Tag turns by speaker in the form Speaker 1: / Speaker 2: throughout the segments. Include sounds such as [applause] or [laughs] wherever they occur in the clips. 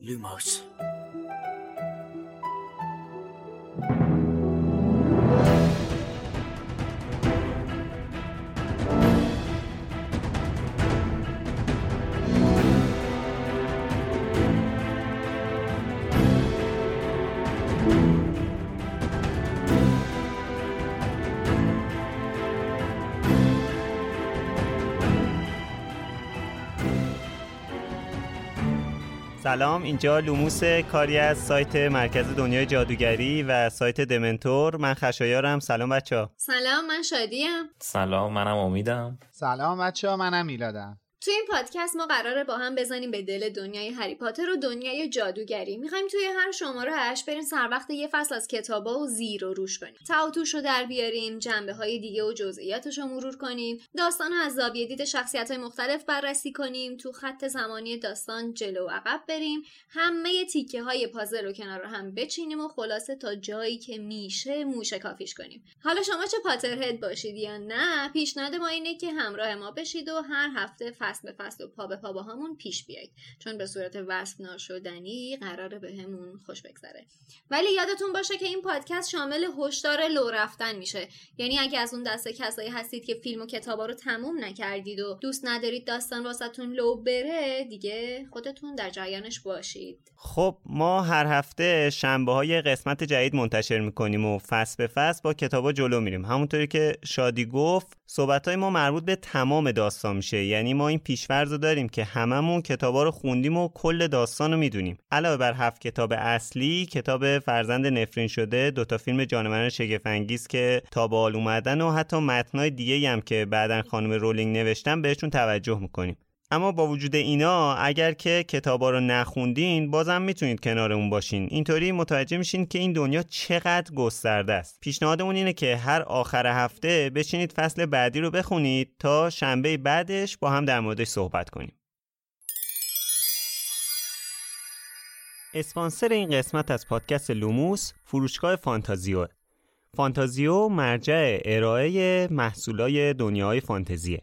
Speaker 1: Lumos
Speaker 2: سلام. اینجا لوموس کاری از سایت مرکز دنیای جادوگری و سایت دمنتور. من خشایارم. سلام بچه ها
Speaker 3: سلام من شادیم.
Speaker 4: سلام منم امیدم.
Speaker 5: سلام بچه ها منم میلادم.
Speaker 3: توی این پادکست ما قراره با هم بزنیم به دل دنیای هری پاتر و دنیای جادوگری. می‌خوایم توی هر شماره اش بریم سر وقت یه فصل از کتابا و زیر رو روش کنیم. تعاطوش رو در بیاریم جنبه های دیگه و جزئیاتش رو مرور کنیم. داستان از زاویه دید شخصیت های مختلف بررسی کنیم. تو خط زمانی داستان جلو و عقب بریم. همه تیکه های پازل رو کنار هم بچینیم و خلاصه تا جایی که میشه موشه کافیش کنیم. حالا شما چه پاترهد باشید یا نه پیشنهاد ما اینه که همراه ما بشید و هر هفته فصل به فصل و پا به پا با همون پیش بیایید. چون به صورت وصف ناشدنی قراره به همون خوش بگذره. ولی یادتون باشه که این پادکست شامل هشدار لو رفتن میشه. یعنی اگه از اون دسته کسایی هستید که فیلم و کتابا رو تموم نکردید و دوست ندارید داستان واسهتون لو بره دیگه خودتون در جریانش باشید.
Speaker 2: خب ما هر هفته شنبه های قسمت جدید منتشر می‌کنیم و فصل به فصل با کتابا جلو میریم. همونطوری که شادی گفت صحبت های ما مربوط به تمام داستان میشه. یعنی ما این پیشورز رو داریم که هممون کتابا رو خوندیم و کل داستان رو می‌دونیم. علاوه بر هفت کتاب اصلی کتاب فرزند نفرین شده دوتا فیلم جانوران شگفنگیز که تا بال اومدن و حتی متنای دیگه هم که بعدا خانم رولینگ نوشتن بهشون توجه می‌کنیم. اما با وجود اینا اگر که کتابا رو نخوندین بازم می‌تونید کنارمون باشین. اینطوری متوجه میشین که این دنیا چقدر گسترده است. پیشنهادمون اینه که هر آخر هفته بشینید فصل بعدی رو بخونید تا شنبه بعدش با هم در موردش صحبت کنیم. اسپانسر این قسمت از پادکست لوموس فروشگاه فانتازیو. فانتازیو مرجع ارائه محصولای دنیای فانتزیه.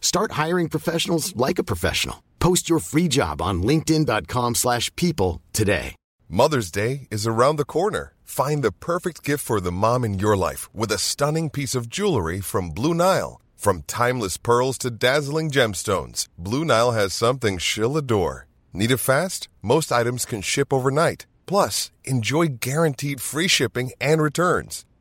Speaker 6: Start hiring professionals like a professional. Post your free job on linkedin.com/people slash people today.
Speaker 7: Mother's Day is around the corner. Find the perfect gift for the mom in your life with a stunning piece of jewelry from Blue Nile. From timeless pearls to dazzling gemstones, Blue Nile has something she'll adore. Need it fast? Most items can ship overnight. Plus, enjoy guaranteed free shipping and returns.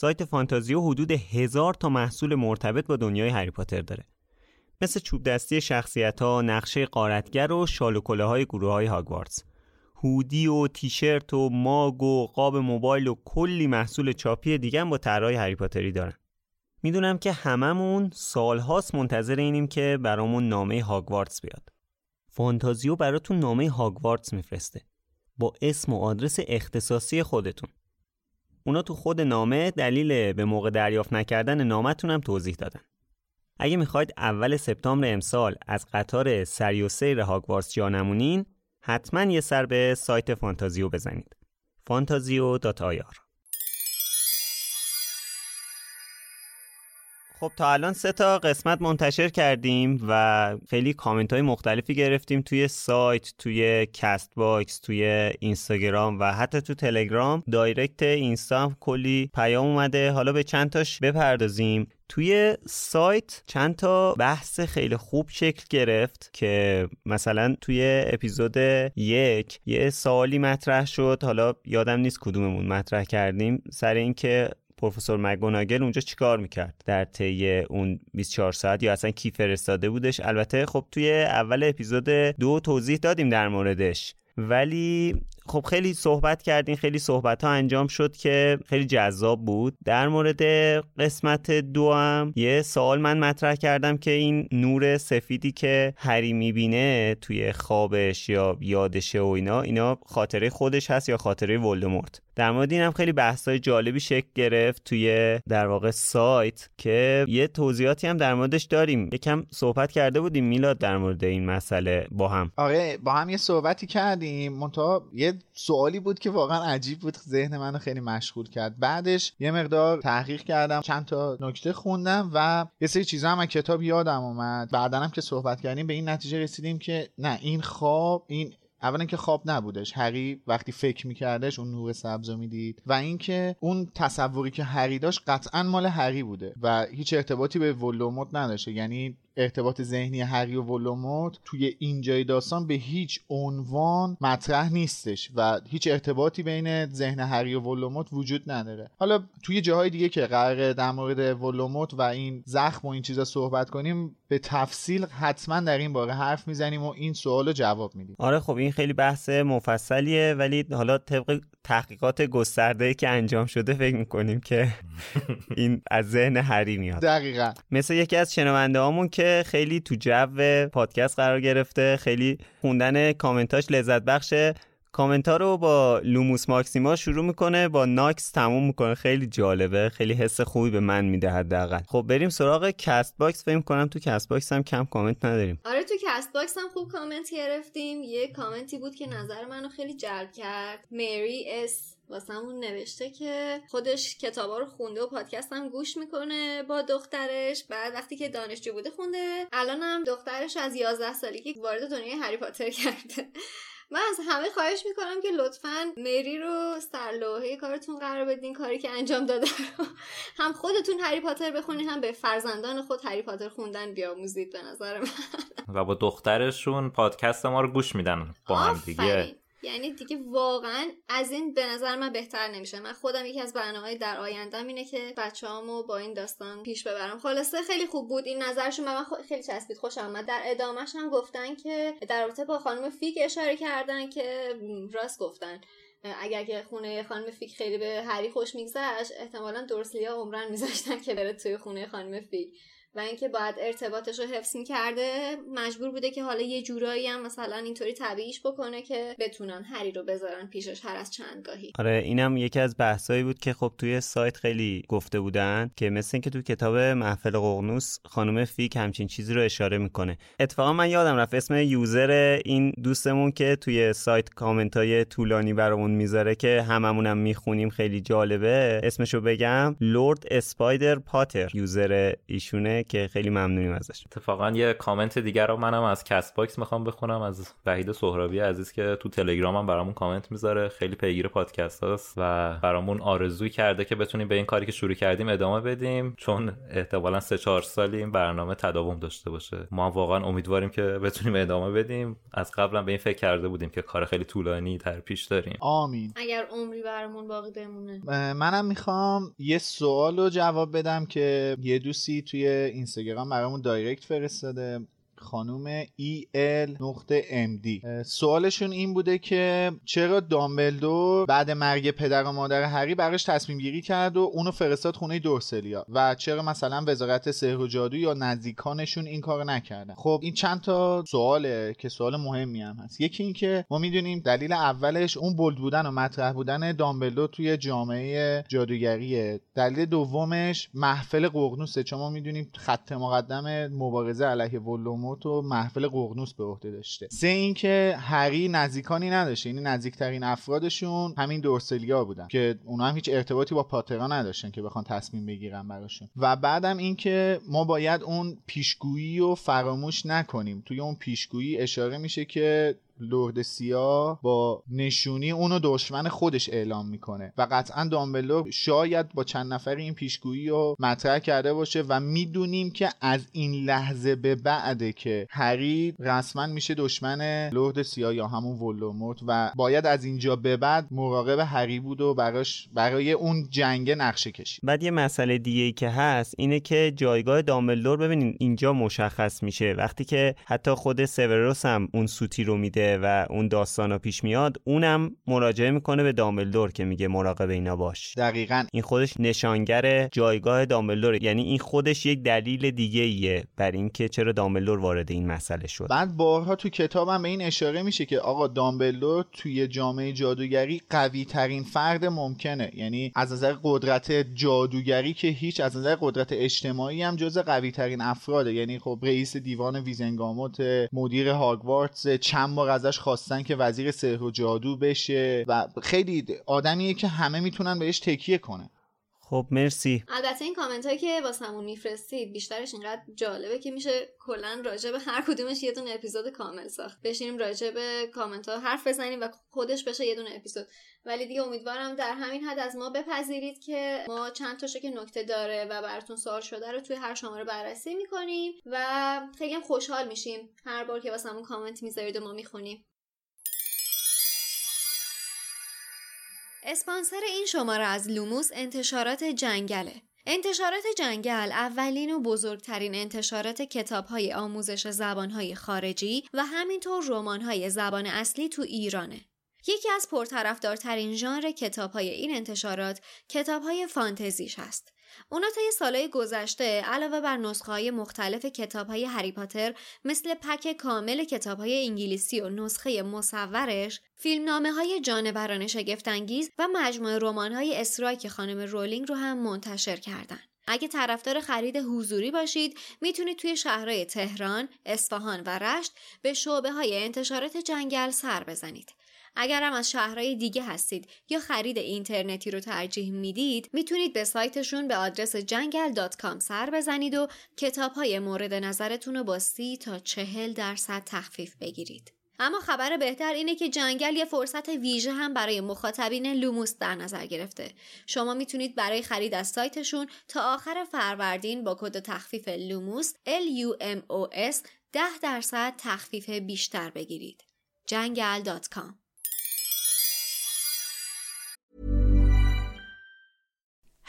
Speaker 2: سایت فانتازیو حدود هزار تا محصول مرتبط با دنیای هری پاتر داره. مثل چوب دستی شخصیت ها، نقشه قارتگر و شال و کله های گروه های هاگوارتس هودی و تیشرت و ماگ و قاب موبایل و کلی محصول چاپی دیگه با طرحهای هری پاتری دارن. می‌دونم که هممون سالهاست منتظر اینیم که برامون نامه هاگوارتس بیاد. فانتازیو براتون نامه هاگوارتس میفرسته. با اسم و آدرس اختصاصی خودتون. اونا تو خود نامه دلیل به موقع دریافت نکردن نامتون هم توضیح دادن. اگه می‌خواید اول سپتامبر امسال از قطار سری و سیر هاگوارتس جا نمونین حتما یه سر به سایت فانتازیو بزنید. فانتازیو.ir خب تا الان سه تا قسمت منتشر کردیم و خیلی کامنت های مختلفی گرفتیم توی سایت توی Castbox توی اینستاگرام و حتی تو تلگرام. direct اینستا هم کلی پیام اومده. حالا به چند تاش بپردازیم. توی سایت چند تا بحث خیلی خوب شکل گرفت که مثلا توی اپیزود یک یه سوالی مطرح شد. حالا یادم نیست کدوممون مطرح کردیم. سر اینکه پروفسور مگوناگل اونجا چیکار می‌کرد در طی اون 24 ساعت؟ یا اصلا کی فرستاده بودش؟ البته خب توی اول اپیزود دو توضیح دادیم در موردش. ولی خب خیلی صحبت کردیم خیلی صحبت ها انجام شد که خیلی جذاب بود. در مورد قسمت دو هم یه سوال من مطرح کردم که این نور سفیدی که هری می‌بینه توی خوابش یا یادشه و اینا اینا خاطره خودش هست یا خاطره ولدمورت؟ در مورد این هم خیلی بحثای جالبی شکل گرفت توی در واقع سایت که یه توضیحاتی هم در موردش داریم. یکم صحبت کرده بودیم میلاد در مورد این مسئله با هم.
Speaker 5: آره با هم یه صحبتی کردیم. منتها یه سوالی بود که واقعا عجیب بود ذهن منو خیلی مشغول کرد. بعدش یه مقدار تحقیق کردم چند تا نکته خوندم و یه سری چیزا هم از کتاب یادم اومد. بعدا هم که صحبت کردیم به این نتیجه رسیدیم که نه این خواب این اولا که خواب نبودش. هری وقتی فکر میکردش اون نور سبز رو می‌دید و اینکه اون تصوری که هری داشت قطعا مال هری بوده و هیچ ارتباطی به ولوموت نداشته. یعنی ارتباط ذهنی هری و ولوموت توی اینجای داستان به هیچ عنوان مطرح نیستش و هیچ ارتباطی بین ذهن هری و ولوموت وجود نداره. حالا توی جاهای دیگه که قرار در مورد ولوموت و این زخم و این چیزا صحبت کنیم به تفصیل حتما در این باره حرف می‌زنیم و این سوال رو جواب میدیم.
Speaker 2: آره خب این خیلی بحث مفصلیه ولی حالا طبق تحقیقات گسترده که انجام شده فکر می‌کنیم که [laughs] این از ذهن هری میاد.
Speaker 5: دقیقا.
Speaker 2: مثل یکی از شنونده هامون که خیلی تو جو پادکست قرار گرفته خیلی خوندن کامنتاش لذت بخشه. کامنت ها رو با Lumos Maxima شروع می‌کنه با Nox تموم می‌کنه. خیلی جالبه خیلی حس خوبی به من میده حداقل. خب بریم سراغ Castbox. فکر کنم تو Castbox هم کم کامنت نداریم.
Speaker 3: آره تو Castbox هم خوب کامنت گرفتیم. یه کامنتی بود که نظر منو خیلی جلب کرد. مری اس واسمون نوشته که خودش کتابا رو خونده و پادکست هم گوش می‌کنه با دخترش. بعد وقتی که دانشجو بوده خونده. الانم دخترش از 11 سالگی وارد دنیای هری پاتر کرده. من از همه خواهش می‌کنم که لطفا مری رو سرلوحه کارتون قرار بدین کاری که انجام داده رو. هم خودتون هری پاتر بخونید هم به فرزندان خود هری پاتر خوندن بیاموزید به نظر من.
Speaker 4: و با دخترشون پادکست ما رو گوش میدن با هم دیگه.
Speaker 3: یعنی دیگه واقعا از این به نظر من بهتر نمیشه. من خودم یکی از برنامه در آیندهم اینه که بچه‌هامو با این داستان پیش ببرم. خلاصه خیلی خوب بود این نظرشون. من خیلی چسبید خوشم آمد در ادامهش هم گفتن که در رابطه با خانم فیک اشاره کردن که راست گفتن. اگر که خونه خانم فیک خیلی به هری خوش میگذشت احتمالا دورسلیا عمرن میذاشتن که بره توی خونه خانم فیک و اینکه باید ارتباطش رو حفظ کرده مجبور بوده که حالا یه جورایی هم مثلا اینطوری طبیعیش بکنه که بتونن هری رو بذارن پیشش هر از چند گاهی
Speaker 2: آره اینم یکی از بحثایی بود که خب توی سایت خیلی گفته بودن که مثل اینکه تو کتاب محفل ققنوس خانم فیگ همچین چیزی رو اشاره می‌کنه. اتفاقا من یادم رفت اسم user این دوستمون که توی سایت کامنت های طولانی برامون می‌ذاره که هممونم می‌خونیم خیلی جالبه. اسمشو بگم Lord Spider Potter. user ایشونه که خیلی ممنونیم ازش.
Speaker 4: اتفاقا یه کامنت دیگر رو منم از Castbox می‌خوام بخونم از وحید سهرابی عزیز که تو تلگرام هم برامون کامنت می‌ذاره. خیلی پیگیر پادکست هست و برامون آرزوی کرده که بتونیم به این کاری که شروع کردیم ادامه بدیم چون احتمالا سه چهار سالی این برنامه تداوم داشته باشه. ما واقعا امیدواریم که بتونیم ادامه بدیم. از قبلا به این فکر کرده بودیم که کار خیلی طولانی در پیش داریم.
Speaker 5: آمین.
Speaker 3: اگر عمری برامون باقی بمونه.
Speaker 5: منم می‌خوام یه سوال رو جواب بدم که یه دوستی توی اینستاگرام برامون direct فرستاده. خانوم ال نقطه MD سوالشون این بوده که چرا دامبلدور بعد مرگ پدر و مادر هری براش تصمیم گیری کرد و اونو فرستاد خونه دورسلیا و چرا مثلا وزارت سحر و جادو یا نزدیکانشون این کارو نکردن؟ خب این چند تا سواله که سوال مهمی هم هست. یکی این که ما می‌دونیم دلیل اولش اون بولد بودن و مطرح بودن دامبلدور توی جامعه جادوگریه دلیل دومش محفل قرنوسه. چون ما می‌دونیم خط مقدم مبارزه علیه ولومو ولدمورت و محفل قرنوس به عهده داشته. سه اینکه هری نزدیکانی نداشته یعنی نزدیکترین افرادشون همین دورسلیا بودن که اونا هم هیچ ارتباطی با پاترا نداشتن که بخوان تصمیم بگیرن براشون. و بعدم اینکه ما باید اون پیشگویی رو فراموش نکنیم. توی اون پیشگویی اشاره میشه که لرد سیاه با نشونی اونو دشمن خودش اعلام می‌کنه. و قطعا دامبلور شاید با چند نفر این پیشگویی رو مطرح کرده باشه و می‌دونیم که از این لحظه به بعده که هری رسما میشه دشمن لرد سیاه یا همون ولوموت و باید از اینجا به بعد مراقب هری بود و براش برای اون جنگ نقشه کشید.
Speaker 2: بعد یه مسئله دیگه که هست اینه که جایگاه دامبلدور ببینین اینجا مشخص میشه. وقتی که حتی خود سوروس هم اون سوتی رو میده و اون داستانا پیش میاد اونم مراجعه می‌کنه به دامبلدور که میگه مراقب اینا باش.
Speaker 5: دقیقا.
Speaker 2: این خودش نشانگر جایگاه دامبلدور یعنی این خودش یک دلیل دیگه ایه بر اینکه چرا دامبلدور وارد این مسئله شد.
Speaker 5: بعد بارها تو کتابم به این اشاره میشه که آقا دامبلدور توی جامعه جادوگری قوی ترین فرد ممکنه. یعنی از نظر قدرت جادوگری که هیچ از نظر قدرت اجتماعی هم جز قوی ترین افراده. یعنی خب رئیس دیوان ویزنگاموت مدیر هاگوارتس چند بار ازش خواستن که وزیر سحر و جادو بشه و خیلی آدمیه که همه می‌تونن بهش تکیه کنه
Speaker 2: خب مرسی.
Speaker 3: البته این کامنت هایی که واسمون میفرستید بیشترش اینقدر جالبه که میشه کلا راجع به هر کدومش یه دونه اپیزود کامل ساخت. بشینیم راجع به کامنت ها حرف بزنیم و خودش بشه یه دونه اپیزود. ولی دیگه امیدوارم در همین حد از ما بپذیرید که ما چند تاشو که نکته داره و براتون سوال شده رو توی هر شماره بررسی می‌کنیم و خیلی هم خوشحال میشیم هر بار که واسمون کامنت می‌ذارید و ما می‌خونیم اسپانسر این شماره از لوموس انتشارات جنگله. انتشارات جنگل اولین و بزرگترین انتشارات کتاب های آموزش زبان های خارجی و همینطور رمان های زبان اصلی تو ایرانه. یکی از پرطرفدارترین ژانر کتاب های این انتشارات کتاب های فانتزیش هست. اونا طی سالهای گذشته علاوه بر نسخه های مختلف کتاب های هری پاتر مثل pack کامل کتاب های انگلیسی و نسخه مصورش فیلمنامه های جانوران شگفتانگیز و مجموعه رمان های استرایک خانم رولینگ رو هم منتشر کردن. اگه طرفدار خرید حضوری باشید می‌تونید توی شهرهای تهران، اصفهان و رشت به شعبه های انتشارات جنگل سر بزنید. اگر هم از شهرهای دیگه هستید یا خرید اینترنتی رو ترجیح می‌دید می‌تونید به سایتشون به آدرس جنگل سر بزنید و کتاب های مورد نظرتون رو با سی تا چهل درصد تخفیف بگیرید. اما خبر بهتر اینه که جنگل یه فرصت ویژه هم برای مخاطبین لوموس در نظر گرفته. شما می‌تونید برای خرید از سایتشون تا آخر فروردین با کد تخفیف لوموس LUMOS 10 درصد تخفیف بیشتر بگیرید. جنگل.com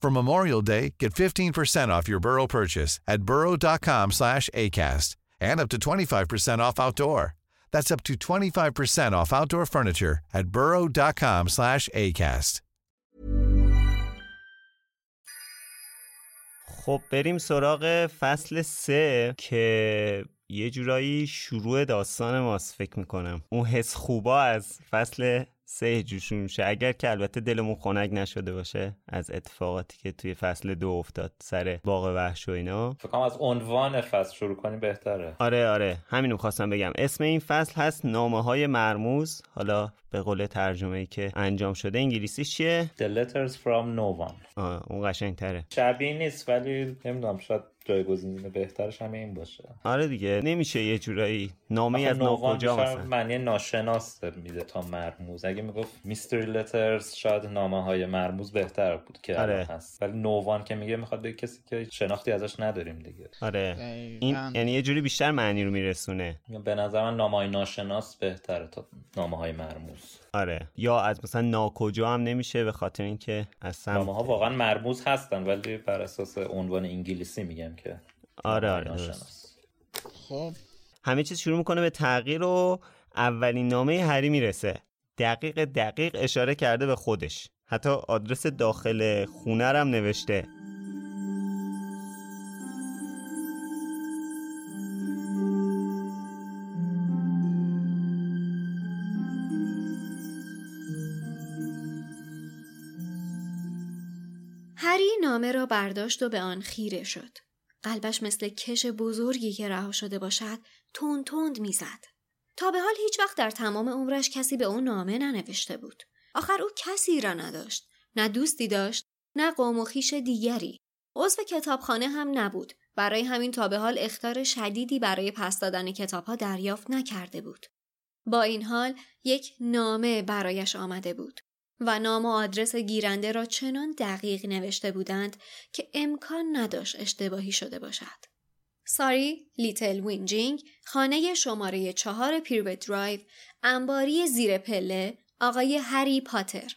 Speaker 8: For Memorial Day, get 15% off your Burrow purchase at burrow.com slash ACAST and up to 25% off outdoor. That's up to 25% off outdoor furniture at burrow.com slash ACAST.
Speaker 2: خب بریم سراغ فصل سه که یه جورایی شروع داستان ماست فکر می‌کنم اون حس خوبا از فصل سه جوشون میشه. اگر که البته دلمون خنک نشده باشه از اتفاقاتی که توی فصل دو افتاد سر باغ وحش و اینا.
Speaker 4: فکر کنم از عنوان فصل شروع کنیم بهتره.
Speaker 2: آره آره. همینو خواستم بگم. اسم این فصل هست نامه های مرموز. حالا به قول ترجمه ای که انجام شده انگلیسی چیه؟
Speaker 4: The letters from no one.
Speaker 2: آه اون قشنگ تره
Speaker 4: شبیه نیست ولی نمی‌دونم شاید جایگزین بهترش همه این باشه.
Speaker 2: آره دیگه. نمیشه یه جورایی نامه از ناکجا مثلا؟
Speaker 4: معنی ناشناس میده تا مرموز. اگه می‌گفت میستری لترز شاید نامه های مرموز بهتر بود که
Speaker 2: آره.
Speaker 4: هست. ولی نووان که میگه می‌خواد به کسی که شناختی ازش نداریم دیگه.
Speaker 2: آره. این یعنی یه جوری بیشتر معنی رو میرسونه.
Speaker 4: به نظر من نامه های ناشناس بهتره تا نامه های مرموز.
Speaker 2: آره. یا از مثلا ناکجا هم نمیشه به خاطر اینکه اصلا
Speaker 4: نامه ها واقعا مرموز هستن ولی بر اساس عنوان انگلیسی میگم که
Speaker 2: آره آره خب. همه چیز شروع می‌کنه به تغییر و اولین نامه هری می‌رسه. دقیق دقیق اشاره کرده به خودش حتی آدرس داخل خونه هم نوشته
Speaker 3: هری نامه را برداشت و به آن خیره شد. قلبش مثل کش بزرگی که رها شده باشد تند تند می‌زد. تا به حال هیچ وقت در تمام عمرش کسی به او نامه ننوشته بود. آخر او کسی را نداشت. نه دوستی داشت، نه قوم و خیش دیگری. عضو کتابخانه هم نبود. برای همین تا به حال اختار شدیدی برای پس دادن کتابها دریافت نکرده بود. با این حال یک نامه برایش آمده بود. و نام و آدرس گیرنده را چنان دقیق نوشته بودند که امکان نداشت اشتباهی شده باشد. ساری لیتل وینجینگ خانه شماره چهار پریوت درایو انباری زیر پله آقای هری پاتر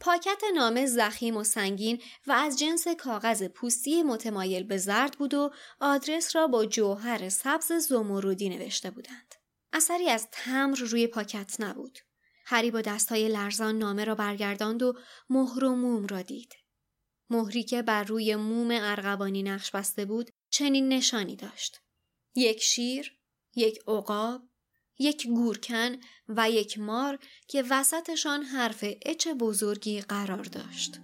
Speaker 3: پاکت نامه ضخیم و سنگین و از جنس کاغذ پوستی متمایل به زرد بود و آدرس را با جوهر سبز زمرودی نوشته بودند. اثری از تمر روی پاکت نبود. هری با دستهای لرزان نامه را برگرداند و مهر و موم را دید. مهری که بر روی موم ارغوانی نقش بسته بود چنین نشانی داشت. یک شیر، یک عقاب، یک گورکن و یک مار که وسطشان حرف اچ بزرگی قرار داشت.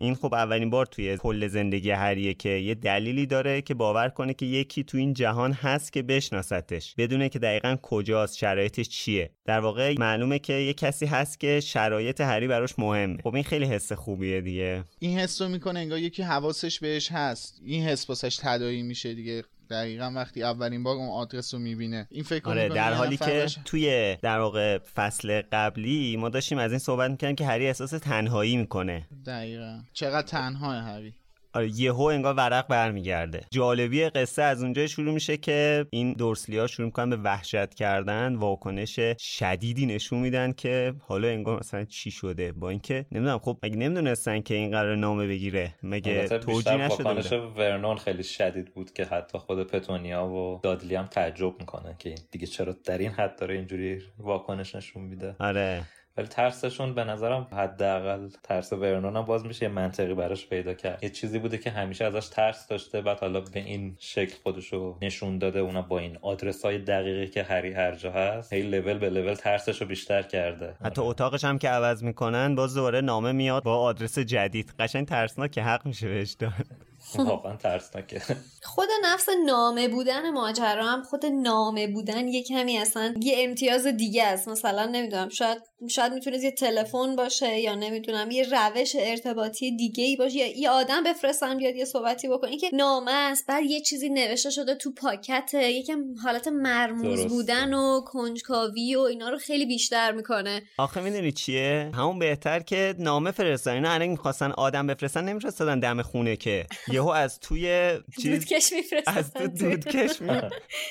Speaker 2: این خب اولین بار توی کل زندگی هریه که یه دلیلی داره که باور کنه که یکی تو این جهان هست که بشناستش بدونه که دقیقا کجاست شرایطش چیه. در واقع معلومه که یه کسی هست که شرایط هری براش مهمه. خب این خیلی حس خوبیه دیگه.
Speaker 5: این حس رو می‌کنه انگار یکی حواسش بهش هست. این حس واسش تدایی میشه دیگه. دقیقا وقتی اولین بار اون آدرس رو می‌بینه. این فکر
Speaker 2: آره در حالی که توی در واقع فصل قبلی ما داشتیم از این صحبت می‌کنیم که هری احساس تنهایی می‌کنه.
Speaker 5: دقیقا. چقدر تنها هری؟
Speaker 2: آره یهو انگار ورق برمیگرده. جالبی قصه از اونجا شروع میشه که این دورسلی ها شروع می‌کنن به وحشت کردن واکنش شدیدی نشون میدن که حالا انگار مثلا چی شده. با اینکه نمی‌دونم خب مگه نمی‌دونستن که این قرار نامه بگیره؟ مگه توجیه نشده
Speaker 4: واکنش ورنون خیلی شدید بود که حتی خود پتونیا و دادلی هم تعجب می‌کنن که دیگه چرا در این حد داره اینجوری واکنش نشون میده.
Speaker 2: آره.
Speaker 4: ولی ترسشون به نظرم حداقل ترس ورنون هم باز میشه یه منطقی براش پیدا کرد. یه چیزی بوده که همیشه ازش ترس داشته بعد حالا به این شکل خودشو نشون داده اونا با این آدرس های دقیقی که هری هر جا هست هی لول به لول ترسشو بیشتر کرده.
Speaker 2: حتی اتاقش هم که عوض می‌کنن باز دوباره نامه میاد با آدرس جدید. قشنگ ترسناک که حق میشه بهش داد. [laughs]
Speaker 4: واقعا ترسناکه.
Speaker 3: خود نفس نامه بودن ماجرا هم خود نامه بودن یه کمی اصلا یه امتیاز دیگه است. مثلا نمی‌دونم شاید شاید می‌تونست یه تلفن باشه یا نمی‌دونم یه روش ارتباطی دیگه ای باشه یا یه آدم بفرستن بیاد یه صحبتی بکنه که نامه است بعد یه چیزی نوشته شده تو پاکت یکم حالت مرموز بودن و کنجکاوی و اینا رو خیلی بیشتر می‌کنه.
Speaker 2: آخه می‌دونی چیه؟ همون بهتر که نامه فرستن اینا الان می‌خواستن آدم بفرستن نمیفرستادن دم خونه که. [laughs] یهو از توی
Speaker 3: چیز دودکش
Speaker 2: از تو دودکش می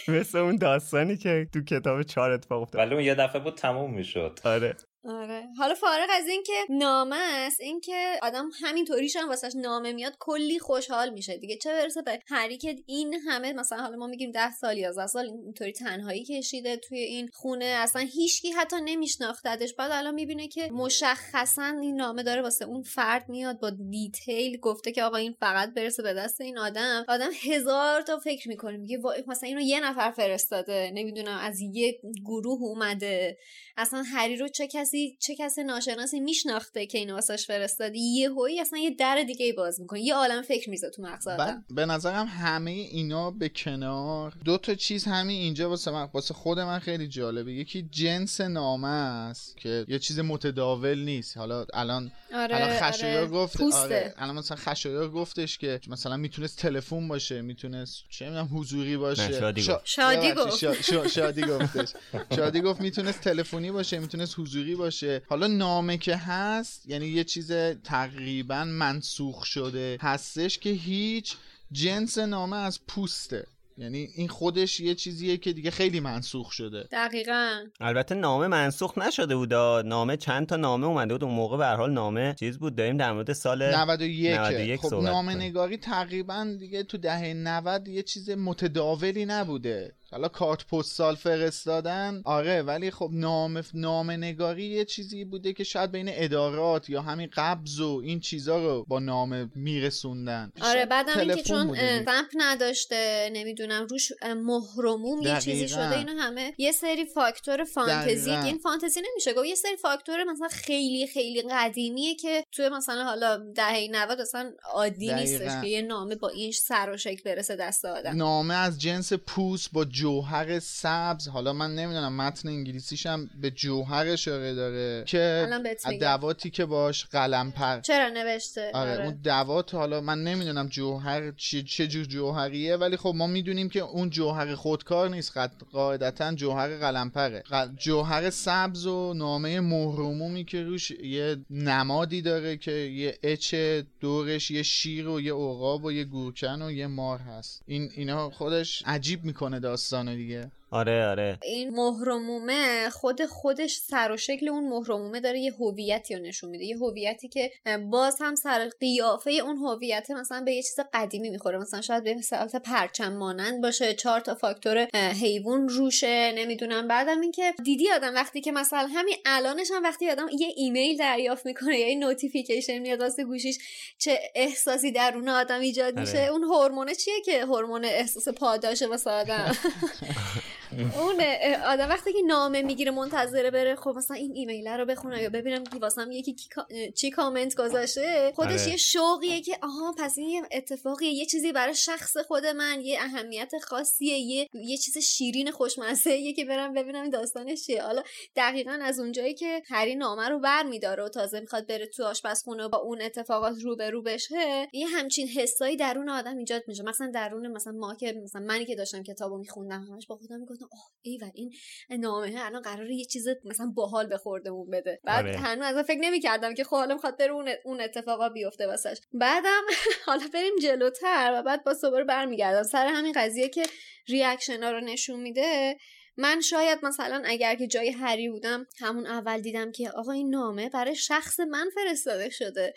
Speaker 2: [laughs] مثل اون داستانی که تو کتاب چهار اتفاق افتاد.
Speaker 4: ولی اون یه دفعه بود تموم می‌شد.
Speaker 2: آره.
Speaker 3: آره. حالا فارغ از اینکه نامه است اینکه آدم همینطوریش هم واسش نامه میاد کلی خوشحال میشه دیگه. چه برسه به هری که این همه مثلا حالا ما میگیم ده سال 11 سال اینطوری تنهایی کشیده توی این خونه اصلا هیچکی حتی نمیشناختدش. بعد الان می‌بینه که مشخصا این نامه داره واسه اون فرد میاد با دیتیل گفته که آقا این فقط برسه به دست این آدم. آدم هزار تا فکر می‌کنه میگه مثلا اینو یه نفر فرستاده نمی‌دونم از یه گروه اومده. اصلا هری رو چه کسی چه کسی ناشناسی میشناخته که اینو واسش فرستاده یه هوی اصلا یه در دیگه ای باز می‌کنه یه عالم فکر میزه تو مغز آدم
Speaker 5: به نظرم همه اینا به کنار دو تا چیز همین اینجا واسه من واسه خود من خیلی جالبه یکی جنس نامه است که یه چیز متداول نیست حالا الان
Speaker 3: آره،
Speaker 5: الان خشایار
Speaker 3: آره.
Speaker 5: گفت
Speaker 3: پوسته.
Speaker 5: آره الان مثلا خشایار گفتش که مثلا می‌تونست تلفن باشه می‌تونست چه می‌دونم حضوری باشه
Speaker 2: شادی
Speaker 5: شا-.
Speaker 3: شادی گفت.
Speaker 5: شا- شا- شادی گفتش [laughs] شادی گفت می‌تونست تلفنی باشه می‌تونست حضوری باشه حالا نامه که هست یعنی یه چیز تقریبا منسوخ شده هستش که هیچ جنس نامه از پوسته. یعنی این خودش یه چیزیه که دیگه خیلی منسوخ شده.
Speaker 3: دقیقا.
Speaker 2: البته نامه منسوخ نشده بود. نامه چند تا نامه اومده بود. اون موقع به هر حال نامه چیز بود. داریم در مورد سال
Speaker 5: 91
Speaker 2: 91
Speaker 5: خب نامه. نگاری تقریبا دیگه تو دهه 90 یه چیز متداولی نبوده. حالا کارت پستال فرستادن آره ولی خب نام نامه نگاری یه چیزی بوده که شاید بین ادارات یا همین قبض و این چیزا رو با نامه میرسوندن
Speaker 3: آره بعدم اینکه
Speaker 5: تلفن
Speaker 3: چون. سمپ نداشته نمی‌دونم روش مهرموم یه چیزی. شده اینو همه یه سری فاکتور فانتزی
Speaker 5: دقیقاً.
Speaker 3: این فانتزی نمیشه گفت یه سری فاکتور مثلا خیلی خیلی قدیمیه که توی مثلا حالا دهه 90 اصلا عادی
Speaker 5: دقیقاً.
Speaker 3: نیستش که یه نامه با این سر و شکل برسه دست آدم
Speaker 5: نامه از جنس پوست با جوهر سبز حالا من نمی‌دونم متن انگلیسیش هم به جوهر اشاره داره که. دواتی که باش قلم پر.
Speaker 3: چرا نوشته؟
Speaker 5: آره,
Speaker 3: آره.
Speaker 5: اون دوات حالا من نمی‌دونم جوهر چه, چه جور جوهریه ولی خب ما می‌دونیم که اون جوهر خودکار نیست. قد- قاعدتا جوهر قلمپره ق- جوهر سبز و نامه مهرمومی که روش یه نمادی داره که یه اچ دورش یه شیر و یه عقاب و یه گورکن و یه مار هست. این اینا خودش عجیب می‌کنه داستانو دیگه.
Speaker 2: آره آره.
Speaker 3: این مهرمومه خود خودش سر و شکل اون مهرمومه داره یه هویتی رو نشون میده. یه هویتی که باز هم سر قیافه اون هویت مثلا به یه چیز قدیمی می‌خوره. مثلا شاید به حالت پرچم مانند باشه چهار تا فاکتور حیوان روشه نمی‌دونم. بعدم اینکه دیدی آدم وقتی که مثلا همین الانش هم وقتی آدم یه ایمیل دریافت می‌کنه یا یه notification میاد واسه گوشیش چه احساسی درون آدم ایجاد میشه.
Speaker 2: آره.
Speaker 3: اون هورمونه چیه که هورمون احساس پاداشه واسه آدم؟ [laughs] اون آدم وقتی که نامه می‌گیره منتظره بره خب مثلا این ایمیل رو بخونم یا ببینم که واسم یکی کی چی کامنت گذاشته خودش
Speaker 2: آره.
Speaker 3: یه شوقیه که آها پس این یه اتفاقیه یه چیزی برای شخص خود من یه اهمیت خاصیه یه یه چیز شیرین خوشمزه یه که برم ببینم داستانش چیه حالا دقیقا از اونجایی که هری نامه رو بر میداره و تازه می‌خواد بره تو آشپزخونه با اون اتفاقات روبرو بشه یه همچین حسایی درون آدم ایجاد میشه مثلا درون مثلا ما که مثلا منی که داشتم کتابو میخوندم همش با خودم می‌گفتم اوه ایول این نامه الان قراره یه چیز مثلا باحال به خوردمون بده. بعد
Speaker 2: آره.
Speaker 3: هنوز اصلا فکر نمی‌کردم که خب حالا بره اون اون اتفاقا بیفته واسش. بعدم [laughs] حالا بریم جلوتر و بعد با دوباره برمیگردم. سر همین قضیه که ریاکشن ها رو نشون میده من شاید مثلا اگر که جای هری بودم همون اول دیدم که آقا این نامه برای شخص من فرستاده شده.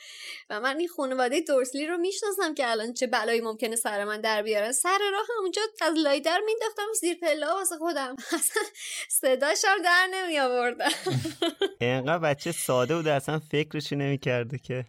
Speaker 3: و من این خانواده دورسلی رو می‌شناسم که الان چه بلایی ممکنه سر من در بیارن سر راه همونجا از لای در مینداختم زیر پله واسه خودم. [laughs] اصلا صداشم در نمی آوردم [laughs]
Speaker 2: اینقدر بچه ساده بود اصلا فکرشی نمی‌کرده که.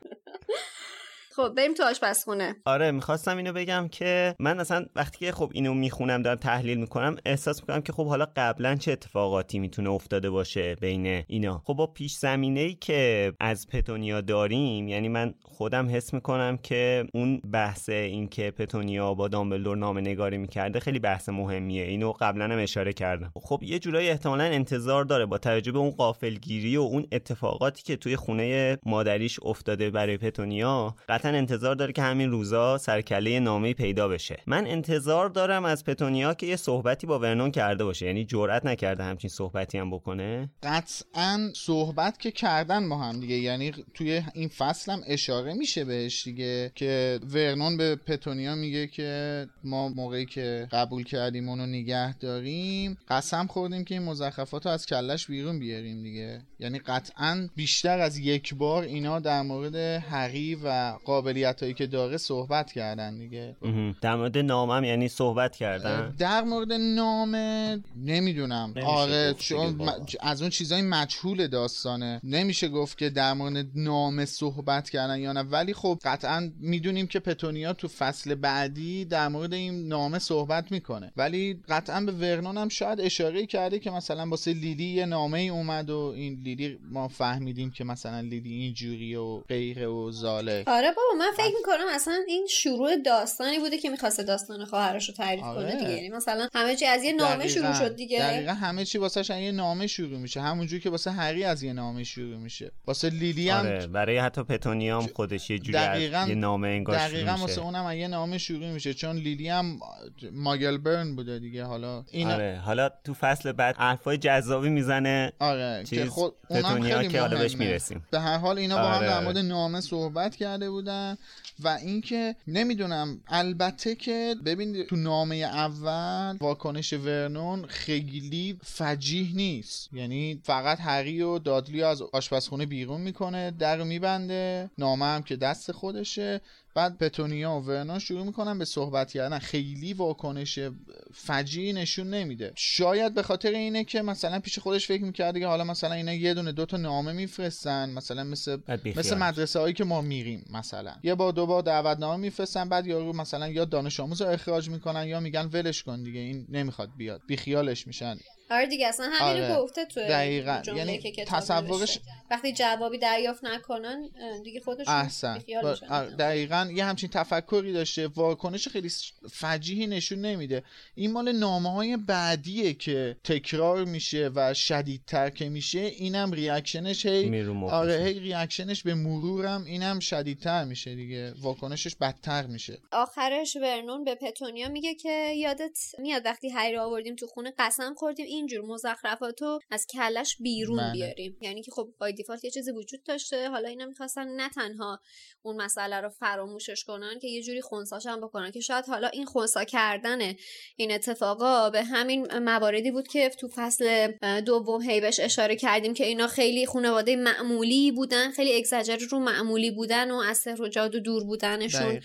Speaker 3: خب بریم تو آشپزخونه.
Speaker 2: آره می‌خواستم اینو بگم که من اصلا وقتی که خب اینو می‌خونم دارم تحلیل می‌کنم احساس می‌کنم که خب حالا قبلا چه اتفاقاتی می‌تونه افتاده باشه بین اینا. خب با پیش زمینه ای که از پتونیا داریم یعنی من خودم حس می‌کنم که اون بحث این که پتونیا با دامبلدور نامه نگاری می‌کرده خیلی بحث مهمیه. اینو قبلا هم اشاره کردم. خب یه جورایی احتمالا انتظار داره با توجه به اون قافلگیری و اون اتفاقاتی که توی خونه مادریش افتاده برای پتونیا قطعا انتظار داره که همین روزا سرکله نامه پیدا بشه. من انتظار دارم از پتونیا که یه صحبتی با ورنون کرده باشه. یعنی جرئت نکرده همچین صحبتی هم بکنه.
Speaker 5: قطعا صحبت که کردن با هم دیگه. یعنی توی این فصل هم اشاره میشه بهش دیگه که ورنون به پتونیا میگه که ما موقعی که قبول کردیم اونو نگه داریم قسم خوردیم که این مزخرفات از کلش بیرون بیاریم دیگه. یعنی قطعا بیشتر از یک بار اینا در مورد هری و قابلیت هایی که داره صحبت کردن دیگه.
Speaker 2: در مورد نامم یعنی صحبت کردن.
Speaker 5: در مورد نامه نمی‌دونم. آره چون از اون چیزای مجهول داستانه. نمیشه گفت که در مورد نامه صحبت کردن یا نه. ولی خب قطعا می‌دونیم که پتونیا تو فصل بعدی در مورد این نامه صحبت می‌کنه. ولی قطعا به ورنون هم شاید اشاره کرده که مثلا واسه لیلی یه نامه ای اومد و این لیلی ما فهمیدیم که مثلا لیلی اینجوری و غیره و زاله.
Speaker 3: آره بابا من فکر می‌کنم اصلا این شروع داستانی بوده که می‌خواسته داستان خواهرش رو تعریف آره. کنه دیگه. یعنی مثلا همه چی از یه نامه شروع شد دیگه.
Speaker 5: دقیقا همه چی واسه یه نامه شروع میشه. همونجوری که واسه هری از یه نامه شروع میشه. واسه لیلی هم
Speaker 2: آره. برای حتی پتونیام خودش یه جوری دقیقا... یه نامه انگار
Speaker 5: دقیقا واسه اونم یه نامه شروع میشه. چون لیلی هم ماگل برن بوده دیگه. حالا
Speaker 2: این آره حالا تو فصل بعد حرفای جذابی می‌زنه.
Speaker 5: آره
Speaker 2: که خود اونم که حالا بهش می‌رسیم.
Speaker 5: به هر حال اینا با هم در آره. مورد نامه صحبت کرده بودن. و اینکه نمی‌دونم البته که ببین تو نامه اول واکنش ورنون خیلی فجیح نیست. یعنی فقط هری و دادلی از آشپزخونه بیرون می‌کنه در میبنده نامه هم که دست خودشه. بعد پتونیا و ورنون شروع می‌کنن به صحبت کردن. خیلی واکنش فجی نشون نمیده. شاید به خاطر اینه که مثلا پیش خودش فکر می‌کرده که حالا مثلا اینا یه دونه دوتا نامه میفرستن مثلا مثل مثل مدرسه هایی که ما میریم مثلا. یه بار دو بار دعوتنامه میفرستن بعد یارو مثلا یا دانش آموز رو اخراج می‌کنن یا میگن ولش کن دیگه این نمی‌خواد بیاد. بیخیالش میشن.
Speaker 3: آره دیگه اصلا همین آره. گفته تو
Speaker 5: دقیقا. یعنی که تصورش
Speaker 3: وقتی جوابی دریافت نکنن دیگه خودشون احسن. آره.
Speaker 5: دقیقا یه همچین تفکری داشته. واکنش خیلی فجیعی نشون نمیده. این مال نامه های بعدیه که تکرار میشه و شدیدتر که میشه. اینم reaction ش هی آره هی reaction ش به مرورم اینم شدیدتر میشه دیگه. واکنشش بدتر میشه.
Speaker 3: آخرش ورنون به پتونیا میگه که یادت میاد وقتی هری آوردیم تو خونه قسم خوردیم. این اینجور مزخرفاتو از کلش بیرون بله. بیاریم. یعنی که خب بای دیفالت یه چیزی وجود داشته. حالا اینا می‌خواستن نه تنها اون مسئله رو فراموشش کنن که یه جوری خونساش هم بکنن که شاید حالا این خونسا کردن این اتفاقا به همین مواردی بود که تو فصل دوم هی بهش اشاره کردیم که اینا خیلی خانواده معمولی بودن خیلی اگزاجر رو معمولی بودن و از سحر و جادو دور بودنشون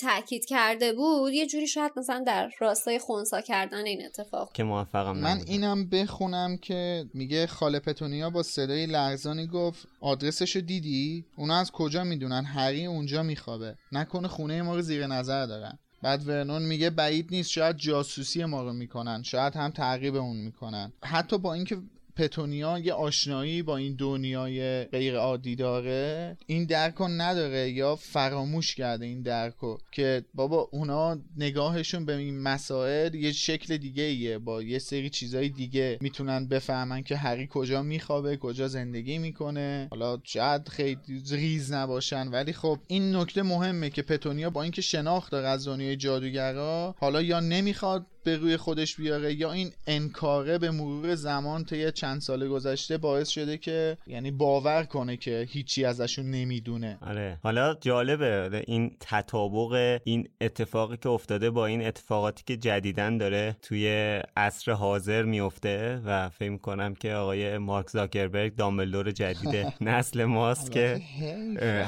Speaker 3: تاکید کرده بود. یه جوری شاید مثلا در راستای خونسا کردن این اتفاق.
Speaker 2: که موفقم
Speaker 5: من اینم بخونم که میگه خاله پتونیا با صدای لرزانی گفت آدرسشو دیدی؟ اونا از کجا می‌دونن؟ هری اونجا میخوابه. نکنه خونه ما رو زیر نظر دارن. بعد ورنون میگه بعید نیست شاید جاسوسی ما رو می‌کنن. شاید هم تعقیب اون می‌کنن. حتی با اینکه پتونیا یه آشنایی با این دنیای غیر عادی داره. این درکو نداره یا فراموش کرده این درکو که بابا اونا نگاهشون به این مسائل یه شکل دیگه ایه. با یه سری چیزای دیگه می‌تونن بفهمن که هری کجا میخوابه کجا زندگی می‌کنه. حالا شاید خیلی ریز نباشن ولی خب این نکته مهمه که پتونیا با اینکه شناخت داره از دنیای جادوگرا حالا یا نمی‌خواد به روی خودش بیاره یا این انکاره به مرور زمان طی چند سال گذشته باعث شده که یعنی باور کنه که هیچی ازشون نمی‌دونه.
Speaker 2: آره. حالا جالبه این تطابق این اتفاقی که افتاده با این اتفاقاتی که جدیدن داره توی عصر حاضر میفته و فکر کنم که آقای مارک زاکربرگ دامبلدور جدید [laughs] نسل ماست که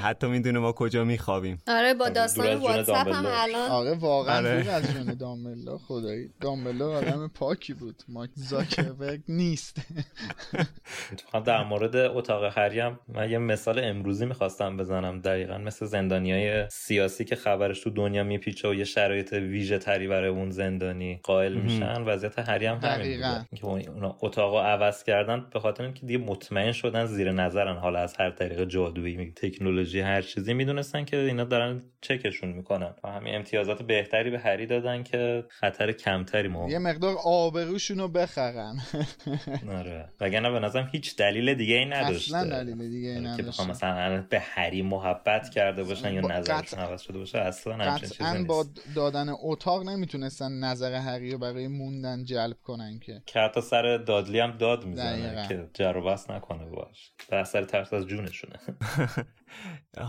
Speaker 2: حتی می‌دونه ما کجا میخوابیم.
Speaker 3: آره با داستان واتساپ هم الان.
Speaker 5: آره واقعا آره. از جون دامبلدور خدایی. دامبلو آدم پاکی بود. مایک زاکربرگ نیست.
Speaker 4: اتفاقا در مورد اتاق هریم من یه مثال امروزی می‌خواستم بزنم. دقیقا مثل زندانی های سیاسی که خبرش تو دنیا میپیچه و یه شرایط ویژه تری برای اون زندانی قائل میشن وضعیت هریم همین که اونا اتاق عوض کردن به خاطر اینکه دیگه مطمئن شدن زیر نظرن. حالا از هر طریق جادویی تکنولوژی هر چیزی می‌دونستن که اینا دارن چکشون می‌کنن. و همین امتیازات بهتری به هری دادن که خطر کم کمتری
Speaker 5: یه مقدار آبروشون رو بخرن. [laughs]
Speaker 4: آره. وگرنه به نظرم هیچ دلیل دیگه ای نداشته.
Speaker 5: اصلا دلیل دیگه ای
Speaker 4: که
Speaker 5: نداشته.
Speaker 4: بخوام مثلا به هری محبت کرده باشن یا
Speaker 5: با-
Speaker 4: نظرشون عوض شده باشه اصلا همچین چیزی نیست.
Speaker 5: با دادن اتاق نمی‌تونستن نظر هری رو برای موندن جلب کنن که.
Speaker 4: که حتی سر دادلی هم داد می‌زنه
Speaker 5: دقیقاً.
Speaker 4: که جر و بس نکنه باش. در سر ترس از جونشونه. [laughs]